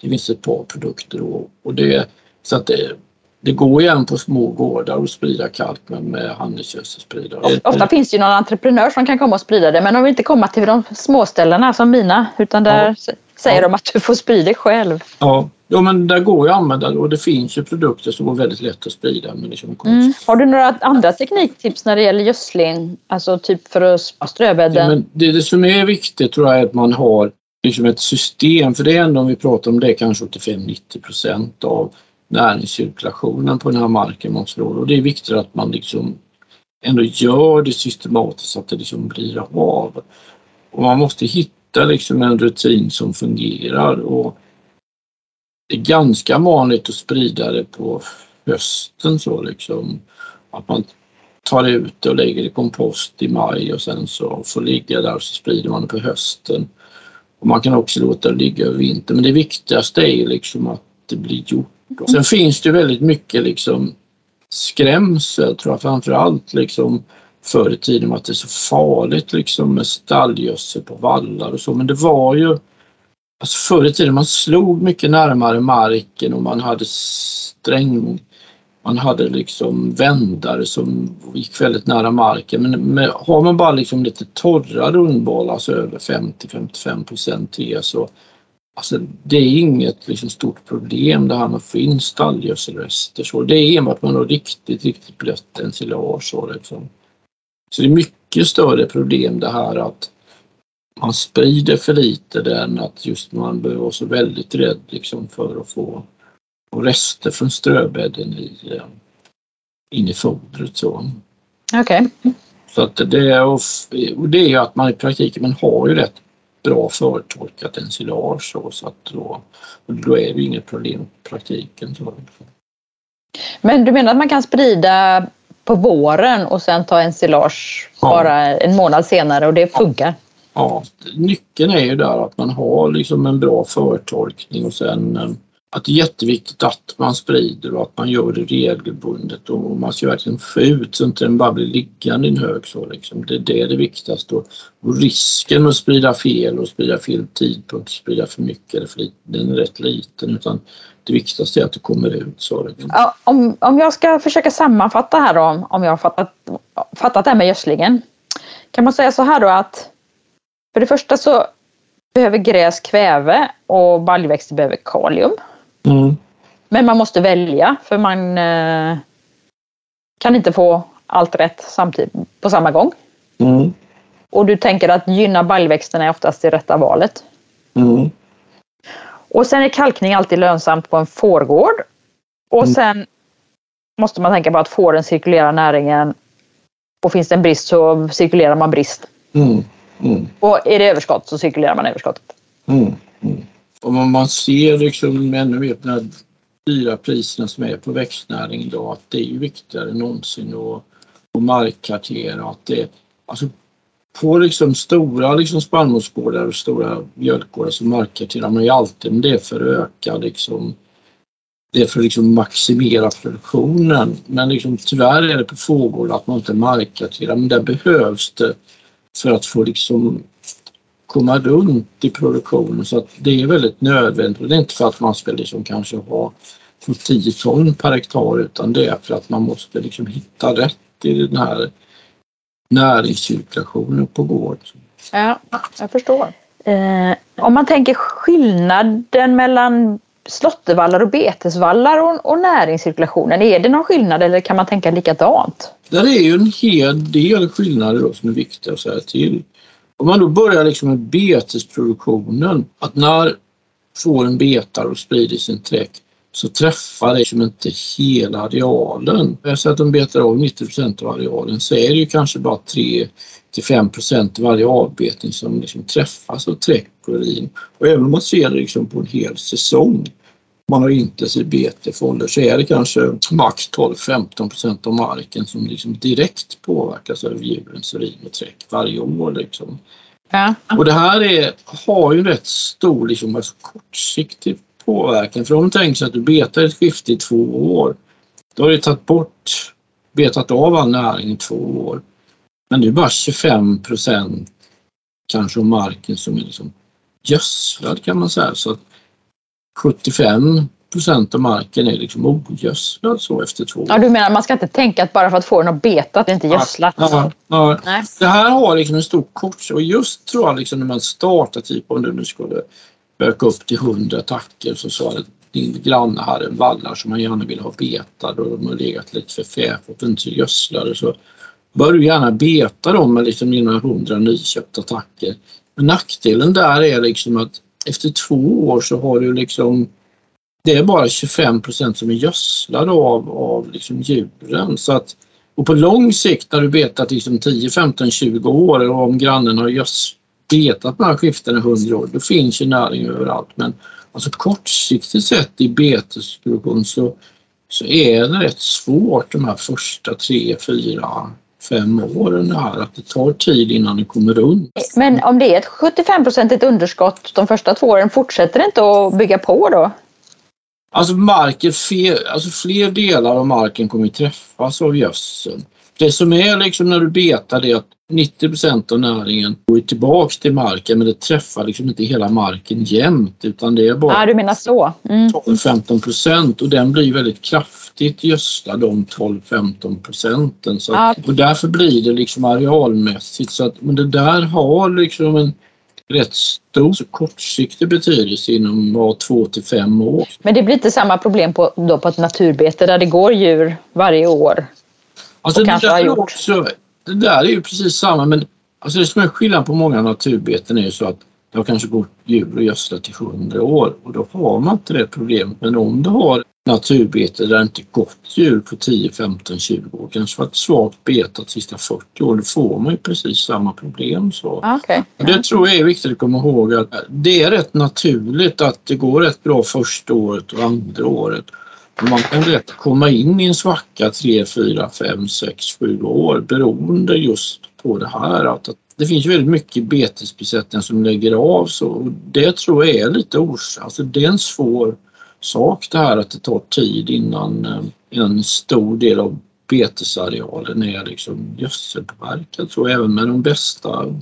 G: det finns ett par produkter och, och det, så att det, det går igen på små gårdar och sprida kalk med, med handelsgödselspridare.
A: Ofta finns det ju någon entreprenör som kan komma och sprida det men de vill inte komma till de småställena som mina utan där ja. säger ja. de att du får sprida det själv.
G: Ja. ja, men där går ju att använda och det finns ju produkter som går väldigt lätt att sprida. Men liksom
A: mm. Har du några andra tekniktips när det gäller gödsling? Alltså typ för att ströbädden? Ja, men
G: det, det som är viktigt tror jag är att man har liksom ett system, för det är ändå om vi pratar om det kanske 85-90 procent av näringscirkulationen på den här marken man slår och det är viktigt att man liksom ändå gör det systematiskt så att det liksom blir av. Och man måste hitta liksom en rutin som fungerar och det är ganska vanligt att sprida det på hösten så liksom att man tar ut det och lägger i kompost i maj och sen så får ligga där och så sprider man det på hösten. Och man kan också låta det ligga över vintern men det viktigaste är liksom att det blir gjort Sen finns det väldigt mycket liksom skrämsel tror jag framförallt liksom förr i tiden att det är så farligt liksom med stallgödsel på vallar och så men det var ju alltså förr i tiden man slog mycket närmare marken och man hade sträng man hade liksom vändare som gick väldigt nära marken men med, har man bara liksom lite torra rundbollar, alltså över 50-55 procent till så Alltså, det är inget liksom, stort problem det här med att få in stallgödselrester. Så det är enbart man har riktigt, riktigt blött ensilage. Så, liksom. så det är mycket större problem det här att man sprider för lite än att just man behöver vara så väldigt rädd liksom, för att få rester från ströbädden i, eh, in i fodret.
A: Okej. Okay.
G: Så att det, och det är ju att man i praktiken man har ju rätt bra förtorkat ensilage så, så att då, då är det inget problem i praktiken. Så.
A: Men du menar att man kan sprida på våren och sen ta ensilage ja. bara en månad senare och det funkar?
G: Ja, nyckeln är ju där att man har liksom en bra förtorkning och sen eh, att det är jätteviktigt att man sprider och att man gör det regelbundet och man ska verkligen få ut så att inte den bara blir liggande i en hög. Så liksom. Det, det är det viktigaste. Och, och risken med att sprida fel och sprida fel tidpunkt, sprida för mycket eller för lite, den är rätt liten. Utan det viktigaste är att det kommer ut. Så liksom.
A: ja, om, om jag ska försöka sammanfatta här då, om jag har fattat, fattat det här med gödslingen. Kan man säga så här då att för det första så behöver gräs kväve och baljväxter behöver kalium. Mm. Men man måste välja för man eh, kan inte få allt rätt samtidigt på samma gång. Mm. Och du tänker att gynna baljväxterna är oftast det rätta valet. Mm. Och sen är kalkning alltid lönsamt på en fårgård. Och mm. sen måste man tänka på att fåren cirkulerar näringen och finns det en brist så cirkulerar man brist. Mm. Och är det överskott så cirkulerar man överskottet.
G: Mm. Och man ser liksom ännu mer på de dyra priserna som är på växtnäring idag att det är ju viktigare än någonsin att, att markkartera. Att det, alltså på liksom stora liksom spannmålsgårdar och stora mjölkgårdar så markkarterar man ju alltid men det är för att öka liksom det är för att liksom maximera produktionen. Men liksom, tyvärr är det på fågårdar att man inte markkarterar men det behövs det för att få liksom komma runt i produktionen så att det är väldigt nödvändigt och det är inte för att man ska liksom kanske ha 10 ton per hektar utan det är för att man måste liksom hitta rätt i den här näringscirkulationen på gården.
A: Ja, jag förstår. Eh, om man tänker skillnaden mellan slåttervallar och betesvallar och, och näringscirkulationen, är det någon skillnad eller kan man tänka likadant?
G: Det är ju en hel del skillnader då som är viktiga att säga till. Om man då börjar liksom med betesproduktionen, att när fåren betar och sprider sin träck så träffar det liksom inte hela arealen. Jag säger att de betar av 90% av arealen så är det ju kanske bara 3 till 5% av varje avbetning som liksom träffas av träck och urin. Och även om man ser det liksom på en hel säsong man har intensiv betefåller så är det kanske max 12-15% av marken som liksom direkt påverkas av djurens urin och träck varje år. Liksom.
A: Ja.
G: Och det här är, har ju rätt stor liksom, alltså kortsiktig påverkan. För om du tänker sig att du betar ett skifte i två år, då har du tagit bort, betat av all näring i två år. Men det är bara 25 procent kanske av marken som är liksom gödslad kan man säga. Så att 75 procent av marken är liksom ogödslad så efter två år.
A: Ja, du menar man ska inte tänka att bara för att få den att beta att det inte är gödslat?
G: Ja, ja.
A: Nej.
G: Det här har liksom en stor kort och just tror jag liksom när man startar, typ om du nu skulle öka upp till 100 tacker så sa att din granne hade en vallar som man gärna vill ha betad och de har legat lite för fäfot och inte gödslade så bör du gärna beta dem med liksom dina 100 nyköpta tacker. Men nackdelen där är liksom att efter två år så har du liksom det är bara 25 procent som är gödslade av, av liksom djuren. Så att, och på lång sikt när du betat liksom 10, 15, 20 år och om grannen har göds, betat de här skiftena i 100 år, då finns ju näring överallt. Men alltså kortsiktigt sett i betesproduktion så, så är det rätt svårt de här första tre, fyra, fem åren här, att det tar tid innan det kommer runt.
A: Men om det är ett 75 procentigt underskott de första två åren, fortsätter det inte att bygga på då?
G: Alltså marken, alltså fler delar av marken kommer träffas av gödseln. Det som är liksom när du betar det är att 90% av näringen går tillbaks till marken men det träffar liksom inte hela marken jämnt utan det är bara
A: Ja, du menar så. Mm.
G: 12-15 procent och den blir väldigt kraftigt gödslad de 12-15 procenten. Så att,
A: Ja.
G: och därför blir det liksom arealmässigt så att men det där har liksom en rätt stor kortsiktig betydelse inom var två till fem år.
A: Men det blir inte samma problem på, då på ett naturbete där det går djur varje år?
G: Alltså
A: Och kanske har gjort.
G: också, det där är ju precis samma men alltså det som är skillnad på många naturbeten är ju så att det har kanske gått djur och gödslat till 100 år och då har man inte det problemet. Men om du har naturbete där det inte gått djur på 10, 15, 20 år, kanske varit svagt betat sista 40 år, då får man ju precis samma problem. Så.
A: Okej.
G: Och Det tror jag är viktigt att komma ihåg att det är rätt naturligt att det går rätt bra första året och andra året. Man kan rätt komma in i en svacka 3, 4, 5, 6, 7 år beroende just på det här. Att, det finns ju väldigt mycket betesbesättningar som lägger av så det tror jag är lite orsak. Alltså det är en svår sak det här att det tar tid innan eh, en stor del av betesarealen är liksom gödselpåverkad. Så även med de bästa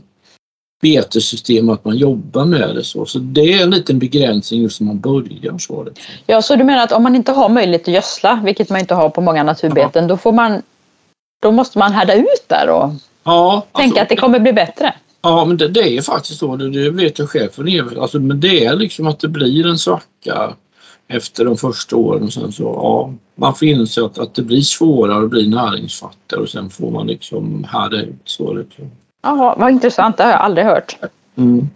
G: betessystem att man jobbar med det så. Så det är en liten begränsning just när man börjar så.
A: Ja, så du menar att om man inte har möjlighet att gödsla, vilket man inte har på många naturbeten, då får man då måste man härda ut där och
G: Ja,
A: tänka
G: alltså,
A: att det kommer bli bättre.
G: ja men det, det är faktiskt så. Det, det vet jag själv evigt. Alltså, men det är liksom att det blir en svacka efter de första åren och sen så ja, man får inse att, att det blir svårare att bli näringsfattigare och sen får man liksom härda ut så. Liksom.
A: Jaha, vad intressant, det har jag aldrig hört.
G: Mm.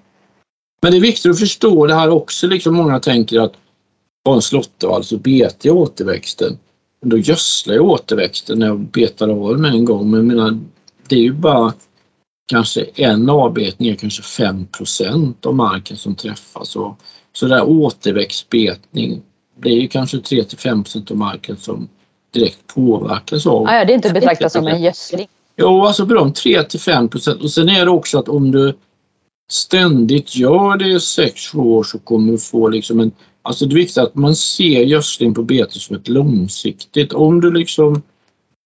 G: Men det är viktigt att förstå det här också. Liksom många tänker att på en slåttervall så betar jag återväxten. Men då gödslar jag återväxten när jag betar av med en gång. Men jag menar, det är ju bara kanske en avbetning är kanske 5% av marken som träffas. Och så där återväxtbetning det är ju kanske 3 till 5 procent av marken som direkt påverkas av.
A: Ah, ja, det är inte betraktat som en gödsling.
G: Jo, alltså på de 3 till 5 procent. Och sen är det också att om du ständigt gör det i 6-7 år så kommer du få liksom en... Alltså det är viktigt att man ser gödsling på bete som ett långsiktigt. Om du liksom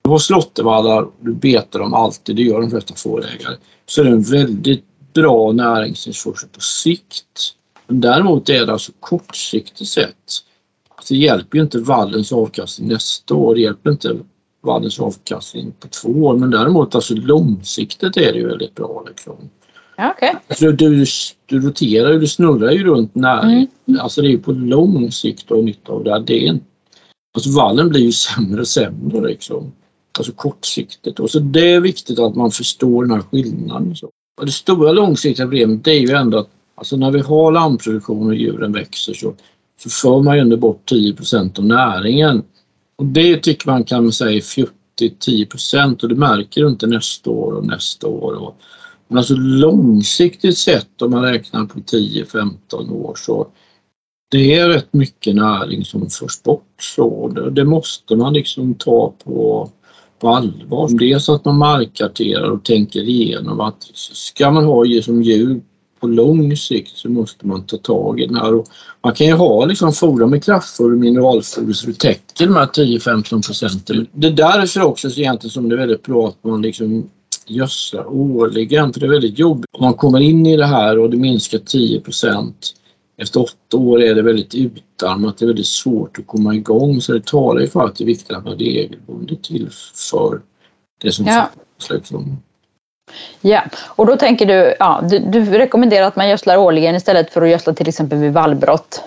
G: du har slåttervallar, du betar dem alltid, det gör de flesta fårägare, så är det en väldigt bra näringstillförsel på sikt. Men däremot är det alltså kortsiktigt sett. Det hjälper ju inte vallens avkastning nästa år, det hjälper inte vallens avkastning på två år, men däremot alltså långsiktigt är det ju väldigt bra. Liksom.
A: Ja, okay.
G: alltså, du, du roterar ju, du snurrar ju runt näring. Mm. Alltså det är ju på lång sikt har nytta av det. det är, alltså vallen blir ju *laughs* sämre och sämre liksom. Alltså kortsiktigt. Och så det är viktigt att man förstår den här skillnaden. Så. Och det stora långsiktiga problemet är ju ändå att alltså när vi har lammproduktion och djuren växer så, så för man ju ändå bort 10% av näringen. Och det tycker man kan säga är fjuttigt, 10 procent och det märker du inte nästa år och nästa år. Och, men alltså långsiktigt sett om man räknar på 10-15 år så det är rätt mycket näring som förs bort. Så det, det måste man liksom ta på på allvar. Dels att man markkarterar och tänker igenom att ska man ha som djur på lång sikt så måste man ta tag i den här. Och man kan ju ha liksom foder med kraftfoder och mineralfoder så du täcker de här 10-15 procenten. Det är därför också så egentligen som det är väldigt bra att man liksom gödslar årligen för det är väldigt jobbigt. Om man kommer in i det här och det minskar 10 procent efter åtta år är det väldigt utarmat, det är väldigt svårt att komma igång så det talar ju för att det är viktigt att man regelbundet tillför det som ja. Liksom.
A: Ja, och då tänker du, ja, du, du rekommenderar att man gödslar årligen istället för att gödsla till exempel vid vallbrott?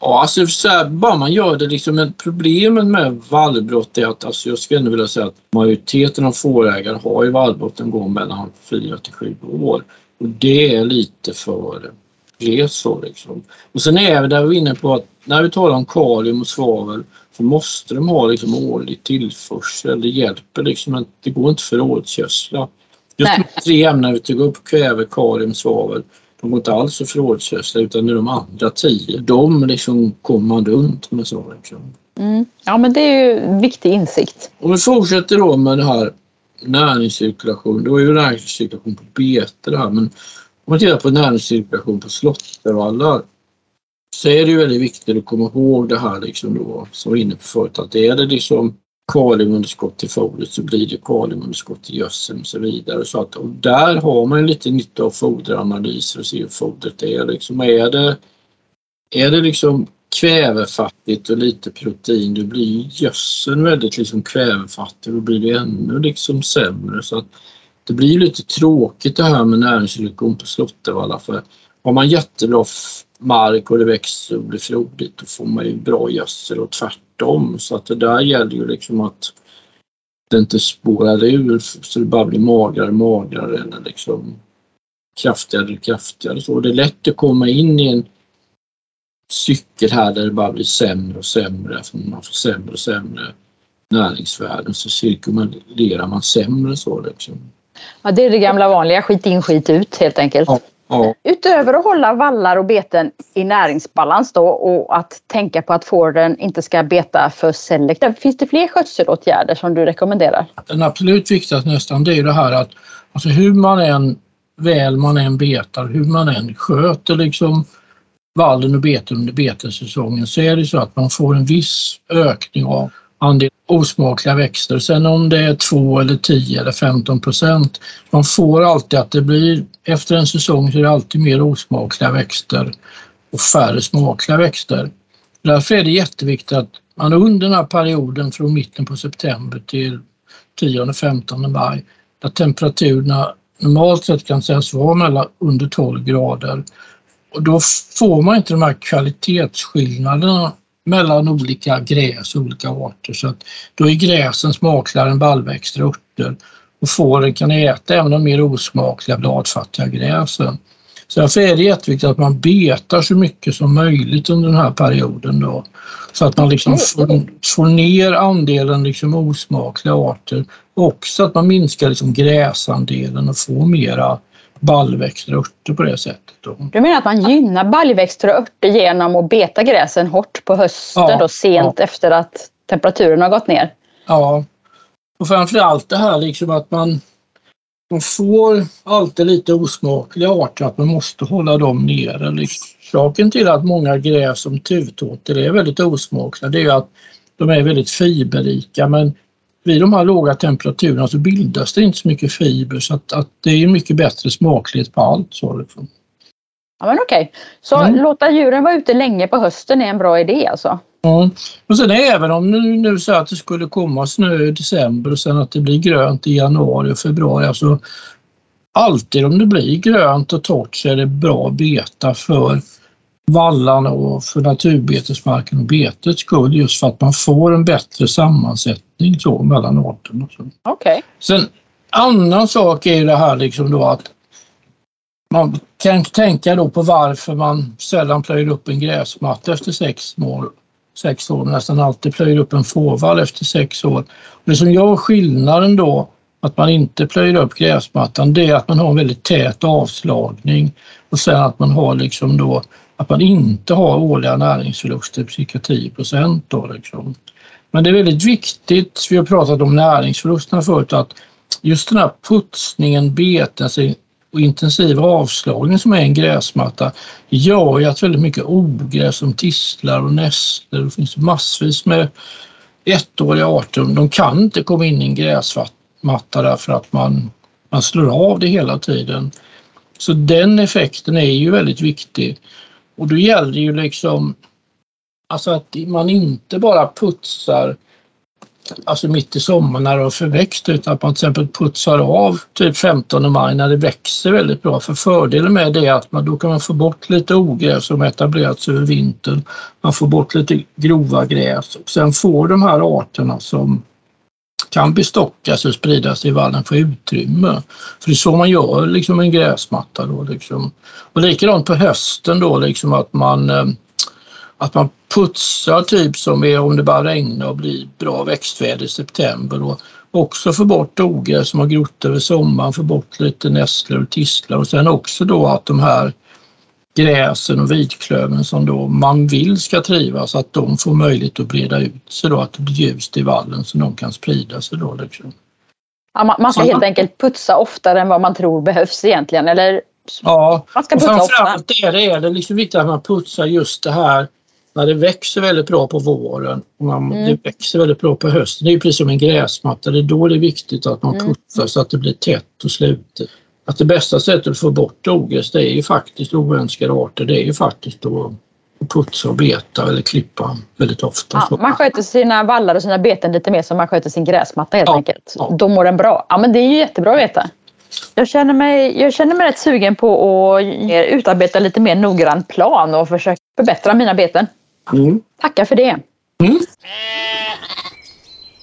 G: Ja, alltså så här, bara man gör det liksom, men problemet med vallbrott är att alltså, jag skulle ändå vilja säga att majoriteten av fårägare har ju vallbrott en gång mellan 4 till 7 år. Och det är lite för resor. Liksom. Och sen är vi där vi är inne på att när vi talar om kalium och svavel så måste de ha liksom årlig tillförsel. Det hjälper liksom inte, det går inte förrådsgödsla. Just de tre ämnen vi tog upp, kväve, kalium, svavel, de går inte alls att förrådsgödsla utan det är de andra tio, de liksom kommer man runt med så. Liksom.
A: Mm. Ja men det är ju en viktig insikt.
G: Om vi fortsätter då med det här näringscirkulation, det var ju näringscirkulation på bete det här men om man tittar på näringscirkulation på slottervallar så är det ju väldigt viktigt att komma ihåg det här liksom då, som vi var inne på förut, att är det liksom kaliumunderskott i fodret så blir det kaliumunderskott i gödseln och så vidare. Så att, och där har man lite nytta av foderanalyser och se hur fodret är. Liksom, är, det, är det liksom kvävefattigt och lite protein, då blir gödseln väldigt liksom kvävefattig och då blir det ännu liksom sämre. Så att det blir lite tråkigt det här med näringsrikdom på Slottervalla för har man jättebra mark och det växer och blir frodigt då får man ju bra gödsel och tvärtom. Så att det där gäller ju liksom att det inte spårar ur så det bara blir magrare och magrare eller liksom kraftigare och kraftigare. Så det är lätt att komma in i en cykel här där det bara blir sämre och sämre. För man får sämre och sämre näringsvärden så cirkulerar man sämre så liksom.
A: Ja, det är det gamla vanliga, skit in, skit ut helt enkelt. Ja, ja. Utöver att hålla vallar och beten i näringsbalans då och att tänka på att fåren inte ska beta för selektivt. Finns det fler skötselåtgärder som du rekommenderar?
G: Den absolut viktigaste nästan det är det här att alltså hur man än väl man än betar, hur man än sköter liksom vallen och beten under betessäsongen så är det så att man får en viss ökning av andel osmakliga växter. Sen om det är 2 eller 10 eller 15 procent, man får alltid att det blir, efter en säsong så är det alltid mer osmakliga växter och färre smakliga växter. Därför är det jätteviktigt att man under den här perioden från mitten på september till 10-15 maj, där temperaturerna normalt sett kan sägas vara mellan under 12 grader, och då får man inte de här kvalitetsskillnaderna mellan olika gräs och olika arter. Så att då är gräsen smakligare än baljväxter och örter och fåren kan äta även de mer osmakliga bladfattiga gräsen. Så därför är det jätteviktigt att man betar så mycket som möjligt under den här perioden då. Så att man liksom får, får ner andelen liksom osmakliga arter och så att man minskar liksom gräsandelen och får mera baljväxter och örter på det sättet.
A: Du menar att man gynnar baljväxter och örter genom att beta gräsen hårt på hösten
G: Ja,
A: då sent
G: ja.
A: efter att temperaturen har gått ner?
G: Ja, och framförallt det här liksom att man, man får alltid lite osmakliga arter, att man måste hålla dem nere. Saken till att många gräs som tuvtåter är väldigt osmakliga det är ju att de är väldigt fiberrika men vid de här låga temperaturerna så bildas det inte så mycket fiber så att, att det är mycket bättre smaklighet på allt. Så liksom.
A: Ja men okej, så
G: Mm.
A: låta djuren vara ute länge på hösten är en bra idé alltså?
G: Ja. Och sen även om nu, nu så att det skulle komma snö i december och sen att det blir grönt i januari och februari. Alltså, alltid om det blir grönt och torrt så är det bra beta för vallarna och för naturbetesmarken och betets skull just för att man får en bättre sammansättning så mellan arterna.
A: Okej.
G: Sen annan sak är det här liksom då att man kan tänka då på varför man sällan plöjer upp en gräsmatta efter sex år. Sex år nästan alltid plöjer upp en fårvall efter sex år. Det som gör skillnaden då att man inte plöjer upp gräsmattan det är att man har en väldigt tät avslagning och sen att man har liksom då att man inte har årliga näringsförluster på cirka 10 procent. Då liksom. Men det är väldigt viktigt, vi har pratat om näringsförlusterna förut, att just den här putsningen, beten alltså, och intensiv avslagning som är en gräsmatta gör ju att väldigt mycket ogräs som tistlar och nässlor, det finns massvis med ettåriga arter, de kan inte komma in i en gräsmatta därför att man, man slår av det hela tiden. Så den effekten är ju väldigt viktig. Och då gäller det ju liksom alltså att man inte bara putsar alltså mitt i sommaren när det har förväxt utan att man till exempel putsar av typ 15 maj när det växer väldigt bra. För fördelen med det är att man, då kan man få bort lite ogräs som etablerats över vintern. Man får bort lite grova gräs och sen får de här arterna som kan bestockas och spridas i vallen för utrymme. För det är så man gör liksom en gräsmatta. Då, liksom. Och likadant på hösten då liksom att man eh, att man putsar typ som är om det bara regnar och blir bra växtväder i september och också få bort ogräs som har grott över sommaren, få bort lite nässlor och tistlar och sen också då att de här gräsen och vitklöven som då man vill ska trivas, att de får möjlighet att breda ut sig då, att det blir ljust i vallen så de kan sprida sig då. Liksom.
A: Ja, man, man ska
G: Så-
A: helt enkelt putsa oftare än vad man tror behövs egentligen, eller
G: Ja,
A: man ska
G: och
A: putsa ofta.
G: framförallt är det, är det liksom viktigt att man putsar just det här när det växer väldigt bra på våren och man,
A: Mm.
G: det växer väldigt bra på hösten. Det är precis som en gräsmatta, det är då det är viktigt att man
A: Mm.
G: putsar så att det blir tätt och slutet. Att det bästa sättet att få bort ogräs det är ju faktiskt oönskade arter, det är ju faktiskt att putsa och beta eller klippa väldigt ofta.
A: Ja, man sköter sina vallar och sina beten lite mer som man sköter sin gräsmatta helt
G: Ja,
A: enkelt.
G: ja.
A: Då mår den bra. Ja men det är ju jättebra att veta. Jag känner mig, jag känner mig rätt sugen på att utarbeta lite mer noggrann plan och försöka förbättra mina beten.
G: Mm.
A: Tackar för det.
G: Mm.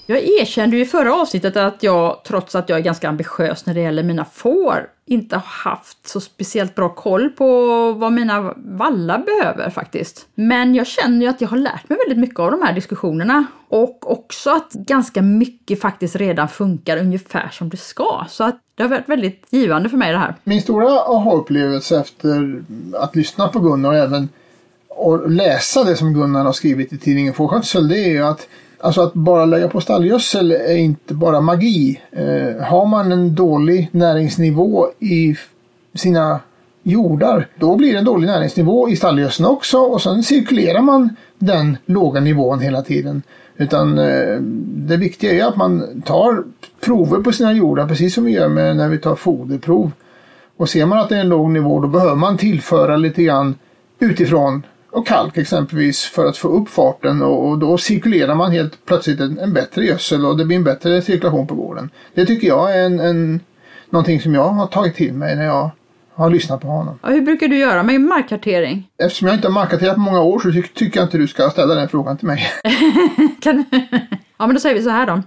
A: Jag erkände ju i förra avsnittet att jag, trots att jag är ganska ambitiös när det gäller mina får, inte har haft så speciellt bra koll på vad mina vallar behöver faktiskt. Men jag känner ju att jag har lärt mig väldigt mycket av de här diskussionerna. Och också att ganska mycket faktiskt redan funkar ungefär som det ska. Så att det har varit väldigt givande för mig det här.
B: Min stora aha-upplevelse efter att lyssna på Gunnar och även och läsa det som Gunnar har skrivit i tidningen Fårskötsel det är ju att Alltså att bara lägga på stallgödsel är inte bara magi. Eh, har man en dålig näringsnivå i sina jordar, då blir det en dålig näringsnivå i stallgödseln också och sen cirkulerar man den låga nivån hela tiden. Utan eh, det viktiga är att man tar prover på sina jordar precis som vi gör med när vi tar foderprov. Och ser man att det är en låg nivå då behöver man tillföra lite grann utifrån och kalk exempelvis för att få upp farten och, och då cirkulerar man helt plötsligt en, en bättre gödsel och det blir en bättre cirkulation på gården. Det tycker jag är en, en, någonting som jag har tagit till mig när jag har lyssnat på honom.
A: Ja, hur brukar du göra med markkartering?
B: Eftersom jag inte har markkarterat på många år så ty tycker jag inte du ska ställa den frågan till mig. *laughs* *laughs*
A: Kan... ja, men då säger vi så här då.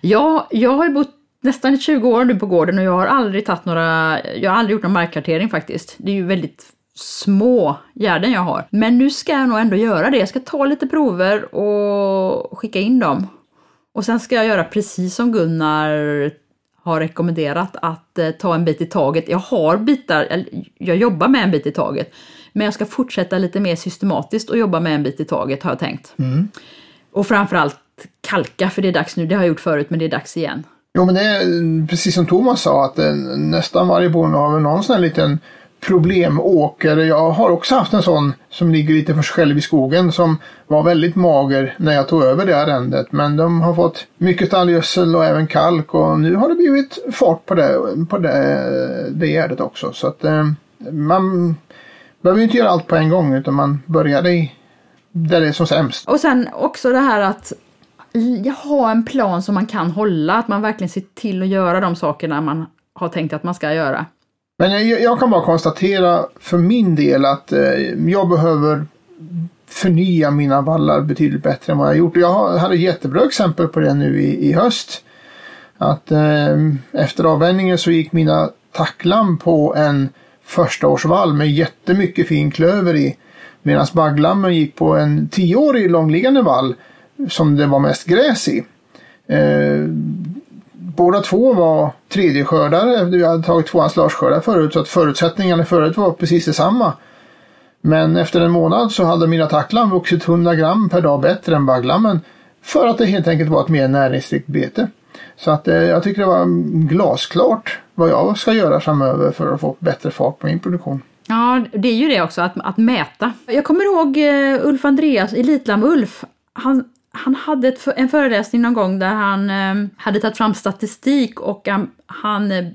A: Ja, jag har ju bott nästan 20 år nu på gården och jag har aldrig tagit några, jag har aldrig gjort någon markkartering faktiskt. Det är ju väldigt små gärden jag har. Men nu ska jag nog ändå göra det. Jag ska ta lite prover och skicka in dem. Och sen ska jag göra precis som Gunnar har rekommenderat att eh, ta en bit i taget. Jag har bitar, jag jobbar med en bit i taget. Men jag ska fortsätta lite mer systematiskt och jobba med en bit i taget har jag tänkt.
B: Mm.
A: Och framförallt kalka, för det är dags nu. Det har jag gjort förut, men det är dags igen.
B: Jo, men det är precis som Thomas sa att eh, nästan varje bonde har väl någon sån här liten problemåker. Jag har också haft en sån som ligger lite för sig själv i skogen som var väldigt mager när jag tog över det arrendet. Men de har fått mycket stallgödsel och även kalk och nu har det blivit fart på det, på det, det gärdet också. Så att eh, man behöver ju inte göra allt på en gång utan man börjar i där det är som sämst.
A: Och sen också det här att ha en plan som man kan hålla, att man verkligen ser till att göra de sakerna man har tänkt att man ska göra.
B: Men jag, jag kan bara konstatera för min del att eh, jag behöver förnya mina vallar betydligt bättre än vad jag gjort. Jag hade ett jättebra exempel på det nu i, i höst. Att eh, efter avvändningen så gick mina tacklam på en förstaårsvall med jättemycket fin klöver i. Medan bagglammen gick på en tioårig långliggande vall som det var mest gräs i. Eh, båda två var tredje skördare. Vi hade tagit två anslagsskördar förut så att förutsättningarna förut var precis detsamma. Men efter en månad så hade mina tacklam vuxit 100 gram per dag bättre än bagglammen. För att det helt enkelt var ett mer näringsrikt bete. Så att eh, jag tycker det var glasklart vad jag ska göra framöver för att få bättre fart på min produktion.
A: Ja, det är ju det också, att, att mäta. Jag kommer ihåg eh, Ulf Andreas, Elitlam-Ulf. Han, han hade ett, en föreläsning någon gång där han uh, hade tagit fram statistik och um, han uh,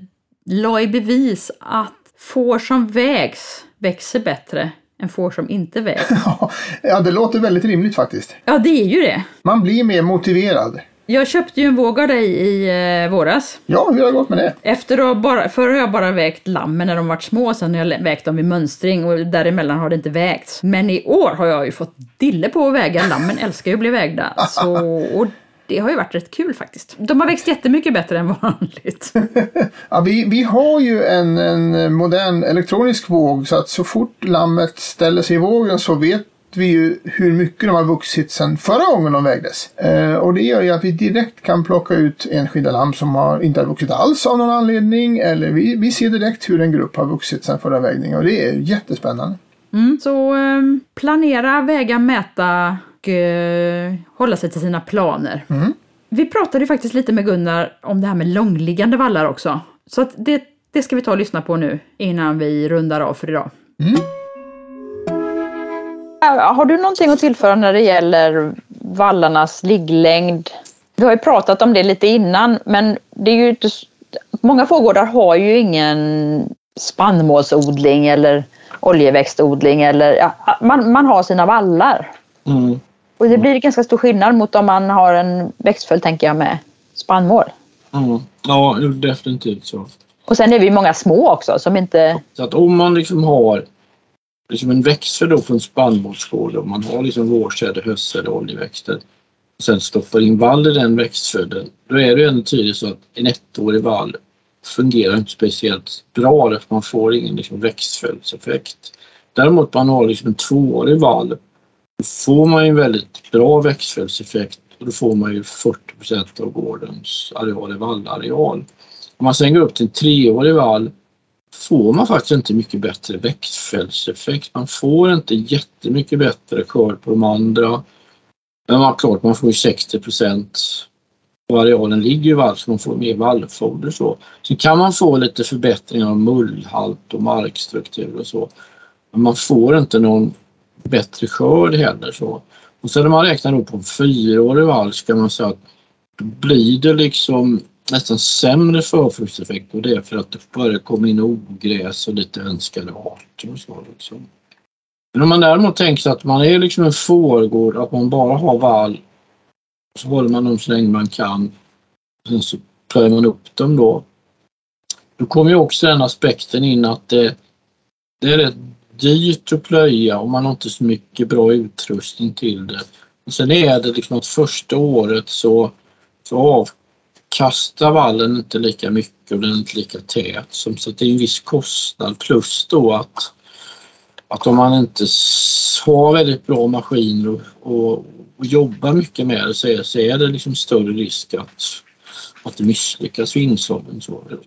A: la i bevis att får som vägs växer bättre än får som inte vägs. *laughs*
B: ja, det låter väldigt rimligt faktiskt.
A: Ja, det är ju det.
B: Man blir mer motiverad.
A: Jag köpte ju en våg av dig i eh, våras.
B: Ja, hur har det gått med det?
A: Efter att bara, förr har jag bara vägt lammen när de varit små, sen har jag vägt dem vid mönstring och däremellan har det inte vägts. Men i år har jag ju fått dille på att väga. Lammen älskar ju att bli vägda. Så, och det har ju varit rätt kul faktiskt. De har växt jättemycket bättre än vanligt. *laughs*
B: ja, vi, vi har ju en, en modern elektronisk våg så att så fort lammet ställer sig i vågen så vet vi ju hur mycket de har vuxit sedan förra gången de vägdes. Eh, och det gör ju att vi direkt kan plocka ut enskilda lamm som har, inte har vuxit alls av någon anledning. Eller vi, vi ser direkt hur en grupp har vuxit sedan förra vägningen och det är jättespännande.
A: Mm, så eh, planera, väga, mäta och eh, hålla sig till sina planer.
B: Mm.
A: Vi pratade ju faktiskt lite med Gunnar om det här med långliggande vallar också. Så det, det ska vi ta och lyssna på nu innan vi rundar av för idag.
B: Mm.
H: Har du någonting att tillföra när det gäller vallarnas ligglängd? Vi har ju pratat om det lite innan, men det är ju inte, många fågårdar har ju ingen spannmålsodling eller oljeväxtodling. Eller, ja, man, man har sina vallar.
G: Mm.
H: Och det blir ganska stor skillnad mot om man har en växtföljd, tänker jag, med spannmål.
G: Mm. Ja, definitivt så.
H: Och sen är vi många små också som inte...
G: Så att om man liksom har liksom en växer då från spannmålsgård och man har liksom vårsäd, höstsäd och oljeväxter och sen stoppar in vall i den växtföljden, då är det ändå tydligt så att en ettårig vall fungerar inte speciellt bra därför man får ingen liksom växtföljdseffekt. Däremot man har liksom en tvåårig vall, då får man ju en väldigt bra växtföljdseffekt och då får man ju 40% av gårdens areal i vallareal. Om man sen går upp till en treårig vall får man faktiskt inte mycket bättre växtfällseffekt. Man får inte jättemycket bättre skörd på de andra. Men man, klart, man får ju 60 procent arealen ligger i vall så man får mer vallfoder så. Sen kan man få lite förbättringar av mullhalt och markstruktur och så. Men man får inte någon bättre skörd heller så. Och sen när man räknar då på en fyraårig vall ska man säga att då blir det liksom nästan sämre förfruktseffekt och det är för att det börjar komma in ogräs och lite önskade arter och så. Liksom. Men om man däremot tänker sig att man är liksom en fårgård, att man bara har vall, så håller man dem så länge man kan. Och sen så plöjer man upp dem då. Då kommer ju också den aspekten in att det, det är rätt dyrt att plöja och man har inte så mycket bra utrustning till det. Och sen är det liksom att första året så, så av, kastar vallen inte lika mycket och den är inte lika tät. Som, så det är en viss kostnad plus då att, att om man inte har väldigt bra maskiner och, och, och jobbar mycket med det så är, så är det liksom större risk att, att det misslyckas vid insådden.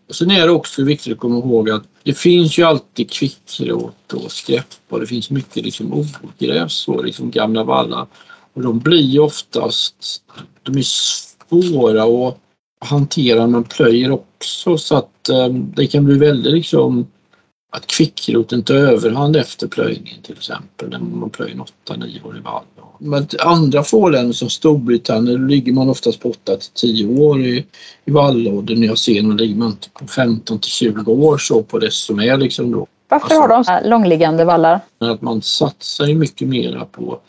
G: Sen är det också viktigt att komma ihåg att det finns ju alltid kvickrot och skräp och det finns mycket liksom ogräs och liksom gamla vallar. Och de blir oftast, de är svåra att hantera när man plöjer också så att um, det kan bli väldigt liksom att kvickroten tar överhand efter plöjningen till exempel när man plöjer 8-9 år i vall. Men andra fårländer som Storbritannien ligger man oftast på 8 10 år i, i vallålder. Nya Zeeland ligger man på 15 20 år så på det som är liksom då.
H: Varför alltså, har de så långliggande vallar?
G: Att man satsar ju mycket mera på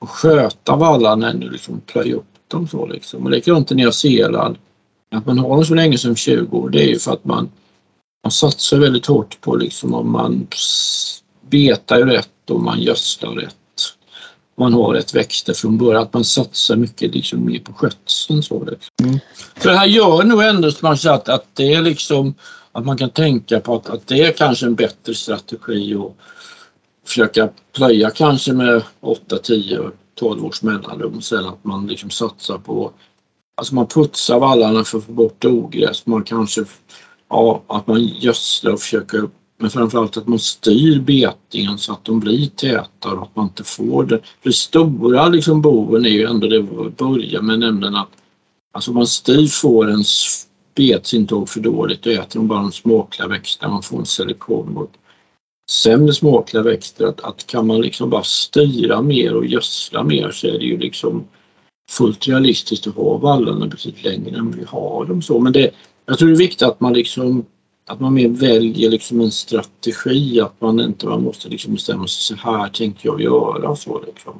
G: att sköta vallarna än att liksom plöja upp dem så liksom. Och likadant i Nya Zeeland. Att man har dem så länge som 20 år det är ju för att man man satsar väldigt hårt på liksom om man betar rätt och man gödslar rätt. Man har rätt växter från början, att man satsar mycket liksom mer på skötseln. Så liksom. mm. För det här gör nog ändå som man att, att det är liksom att man kan tänka på att, att det är kanske en bättre strategi att försöka plöja kanske med 8, 10, 12 års mellanrum sen att man liksom satsar på Alltså man putsar vallarna för att få bort ogräs. Man kanske ja, att man gödslar och försöker men framförallt att man styr betningen så att de blir tätare och att man inte får det. För det stora liksom boven är ju ändå det vi börjar med nämligen att alltså man styr fårens betsintag för dåligt och äter de bara de småkliga växterna. Man får en selektion mot sämre småkliga växter. Att, att kan man liksom bara styra mer och gödsla mer så är det ju liksom fullt realistiskt att ha vallarna betydligt längre än vi har dem så. Men det, jag tror det är viktigt att man liksom att man mer väljer liksom en strategi, att man inte man måste liksom bestämma sig så här tänker jag göra. Så liksom.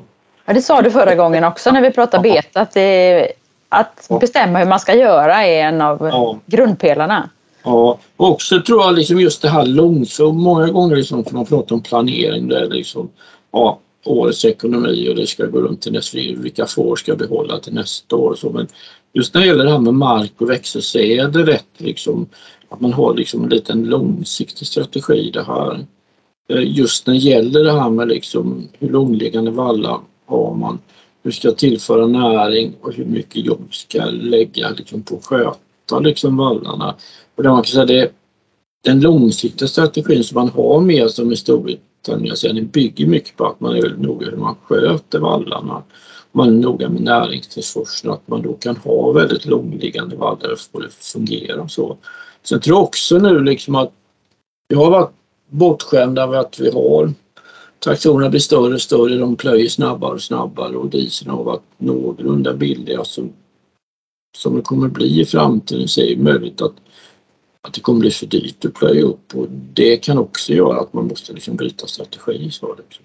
H: Ja, det sa du förra gången också när vi pratade beta, att, det, att bestämma hur man ska göra är en av ja. grundpelarna.
G: Ja, och också tror jag liksom just det här långsiktigt, många gånger liksom, när man pratar om planering, det är liksom, ja, årets ekonomi och det ska gå runt till nästa vilka får ska behålla till nästa år. Så, men just när det gäller det här med mark och växter så är det rätt liksom att man har liksom en liten långsiktig strategi i det här. Eh, just när det gäller det här med liksom hur långliggande vallar har man, hur ska jag tillföra näring och hur mycket jobb ska jag lägga liksom på att sköta liksom vallarna. Och där man kan säga det, den långsiktiga strategin som man har med som i Storbritannien alltså, bygger mycket på att man är väldigt noga hur man sköter vallarna man är noga med näringstillförseln att man då kan ha väldigt långliggande vallar och det fungerar så. Sen tror jag också nu liksom att vi har varit bortskämda med att vi har traktorerna blir större och större, de plöjer snabbare och snabbare och dieseln har varit någorlunda billig. som, som det kommer bli i framtiden så är det möjligt att, att det kommer bli för dyrt att plöja upp och det kan också göra att man måste liksom byta strategi. Så liksom.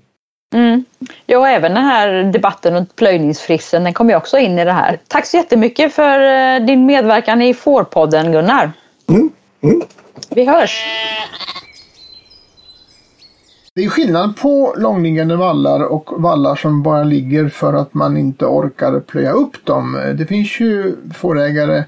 H: Mm. Ja, och även den här debatten runt plöjningsfrissen, den kommer ju också in i det här. Tack så jättemycket för eh, din medverkan i Fårpodden, Gunnar. Mm. Mm. Vi hörs!
B: Det är skillnad på långliggande vallar och vallar som bara ligger för att man inte orkar plöja upp dem. Det finns ju fårägare,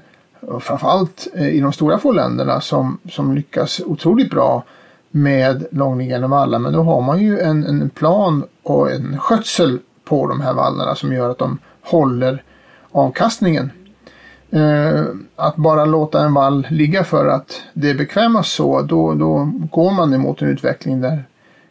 B: framförallt eh, i de stora fårländerna, som, som lyckas otroligt bra med långliggande vallar. Men då har man ju en, en plan och en skötsel på de här vallarna som gör att de håller avkastningen. Eh, att bara låta en vall ligga för att det är bekvämast så, då, då går man emot en utveckling där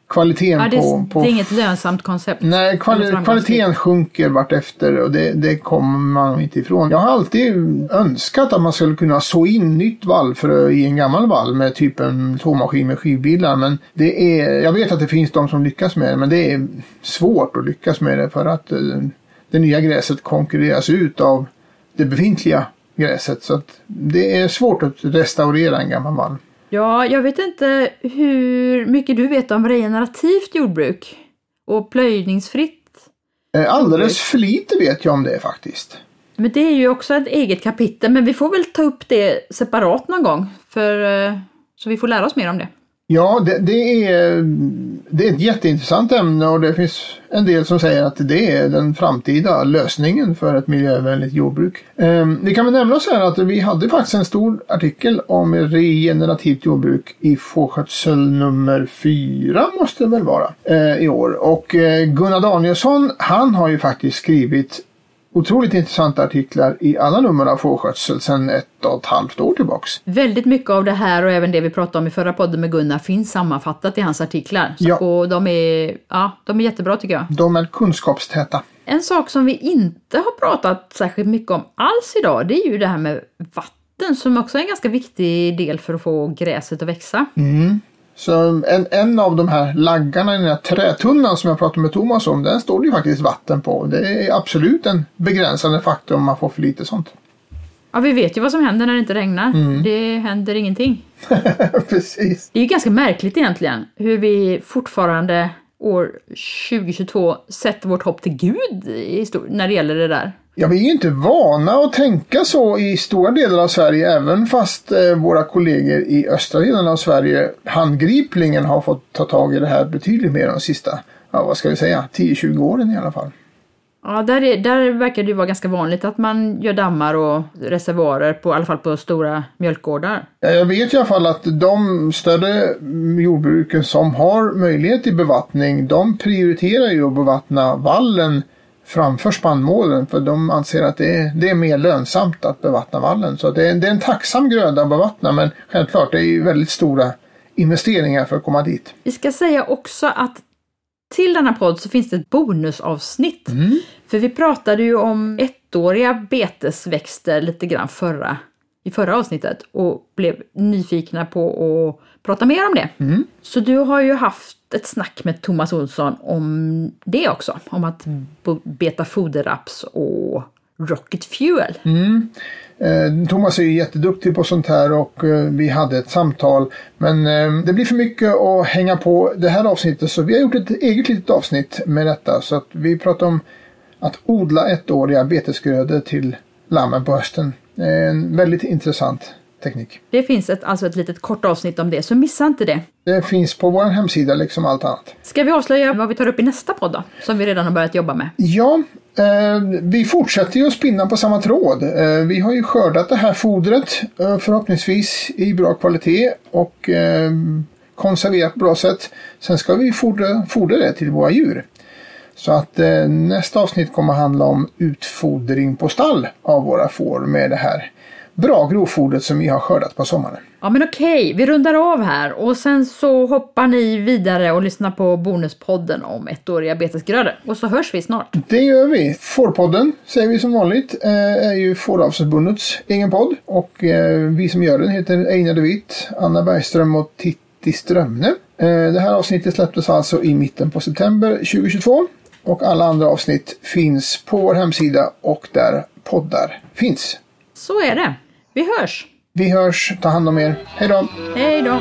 B: kvaliteten
A: ja, det,
B: på,
A: på... Det är inget lönsamt koncept.
B: Nej, kvali kvaliteten sjunker vartefter och det, det kommer man inte ifrån. Jag har alltid önskat att man skulle kunna så in nytt vallfrö i en gammal vall med typ en såmaskin med skivbilar. Men det är, jag vet att det finns de som lyckas med det, men det är svårt att lyckas med det för att eh, det nya gräset konkurreras ut av det befintliga gräset. Så att det är svårt att restaurera en gammal vall.
A: Ja, jag vet inte hur mycket du vet om regenerativt jordbruk och plöjningsfritt.
B: Eh, alldeles för lite vet jag om det faktiskt.
A: Men det är ju också ett eget kapitel, men vi får väl ta upp det separat någon gång. För, eh, så vi får lära oss mer om det.
B: Ja, det, det, är, det är ett jätteintressant ämne och det finns en del som säger att det är den framtida lösningen för ett miljövänligt jordbruk. Eh, vi kan väl nämna så här att vi hade faktiskt en stor artikel om regenerativt jordbruk i fårskötsel nummer fyra måste det väl vara eh, i år. Och eh, Gunnar Danielsson han har ju faktiskt skrivit otroligt intressanta artiklar i alla nummer av fårskötsel sedan ett och ett halvt år tillbaks.
A: Väldigt mycket av det här och även det vi pratade om i förra podden med Gunnar finns sammanfattat i hans artiklar. Så,
B: Ja.
A: Och de är, ja, de är jättebra tycker jag.
B: De är kunskapstäta.
A: En sak som vi inte har pratat särskilt mycket om alls idag, det är ju det här med vatten som också är en ganska viktig del för att få gräset att växa.
B: Så en, en av de här laggarna i den här trätunnan som jag pratade med Thomas om, den står det ju faktiskt vatten på. Det är absolut en begränsande faktor om man får för lite sånt.
A: Ja, vi vet ju vad som händer när det inte regnar. Det händer ingenting. *laughs*
B: Precis.
A: Det är ju ganska märkligt egentligen hur vi fortfarande år 2022 sätter vårt hopp till Gud i stor- när det gäller det där.
B: Ja, vi är ju inte vana att tänka så i stora delar av Sverige, även fast eh, våra kollegor i östra delen av Sverige handgripligen har fått ta tag i det här betydligt mer de sista, ja vad ska vi säga, 10-20 åren i alla fall.
A: Ja, där, är, där verkar det ju vara ganska vanligt att man gör dammar och reservoarer, på, i alla fall på stora mjölkgårdar.
B: Ja, Jag vet i alla fall att de större jordbruken som har möjlighet till bevattning, de prioriterar ju att bevattna vallen framför spannmålen. För de anser att det är, det är mer lönsamt att bevattna vallen. Så det är, det är en tacksam gröda att bevattna, men självklart, det är ju väldigt stora investeringar för att komma dit.
A: Vi ska säga också att till denna podd så finns det ett bonusavsnitt. För vi pratade ju om ettåriga betesväxter lite grann förra, i förra avsnittet och blev nyfikna på att prata mer om det. Så du har ju haft ett snack med Thomas Olsson om det också. Om att bo- beta foderraps och rocket fuel.
B: Eh, Thomas är ju jätteduktig på sånt här och eh, vi hade ett samtal. Men eh, det blir för mycket att hänga på det här avsnittet så vi har gjort ett eget litet avsnitt med detta. Så att vi pratar om att odla ettåriga betesgrödor till lammen på hösten. En väldigt intressant teknik.
A: Det finns ett, alltså ett litet kort avsnitt om det, så missa inte det.
B: Det finns på vår hemsida liksom allt annat.
A: Ska vi avslöja vad vi tar upp i nästa podd då? Som vi redan har börjat jobba med.
B: Ja, eh, vi fortsätter ju att spinna på samma tråd. Eh, vi har ju skördat det här fodret eh, förhoppningsvis i bra kvalitet och eh, konserverat på bra sätt. Sen ska vi fodra, fodra det till våra djur. Så att eh, nästa avsnitt kommer handla om utfodring på stall av våra får med det här bra grovfodret som vi har skördat på sommaren.
A: Ja men okej, vi rundar av här och sen så hoppar ni vidare och lyssnar på Bonuspodden om ettåriga betesgrödor. Och så hörs vi snart.
B: Det gör vi. Fårpodden säger vi som vanligt eh, är ju Fåravelsförbundets egen podd och eh, vi som gör den heter Einar de Witt, Anna Bergström och Titti Strömne. Eh, Det här avsnittet släpptes alltså i mitten på september 2022 och alla andra avsnitt finns på vår hemsida och där poddar finns.
A: Så är det. Vi hörs!
B: Vi hörs, ta hand om er. Hej då!
A: Hej då!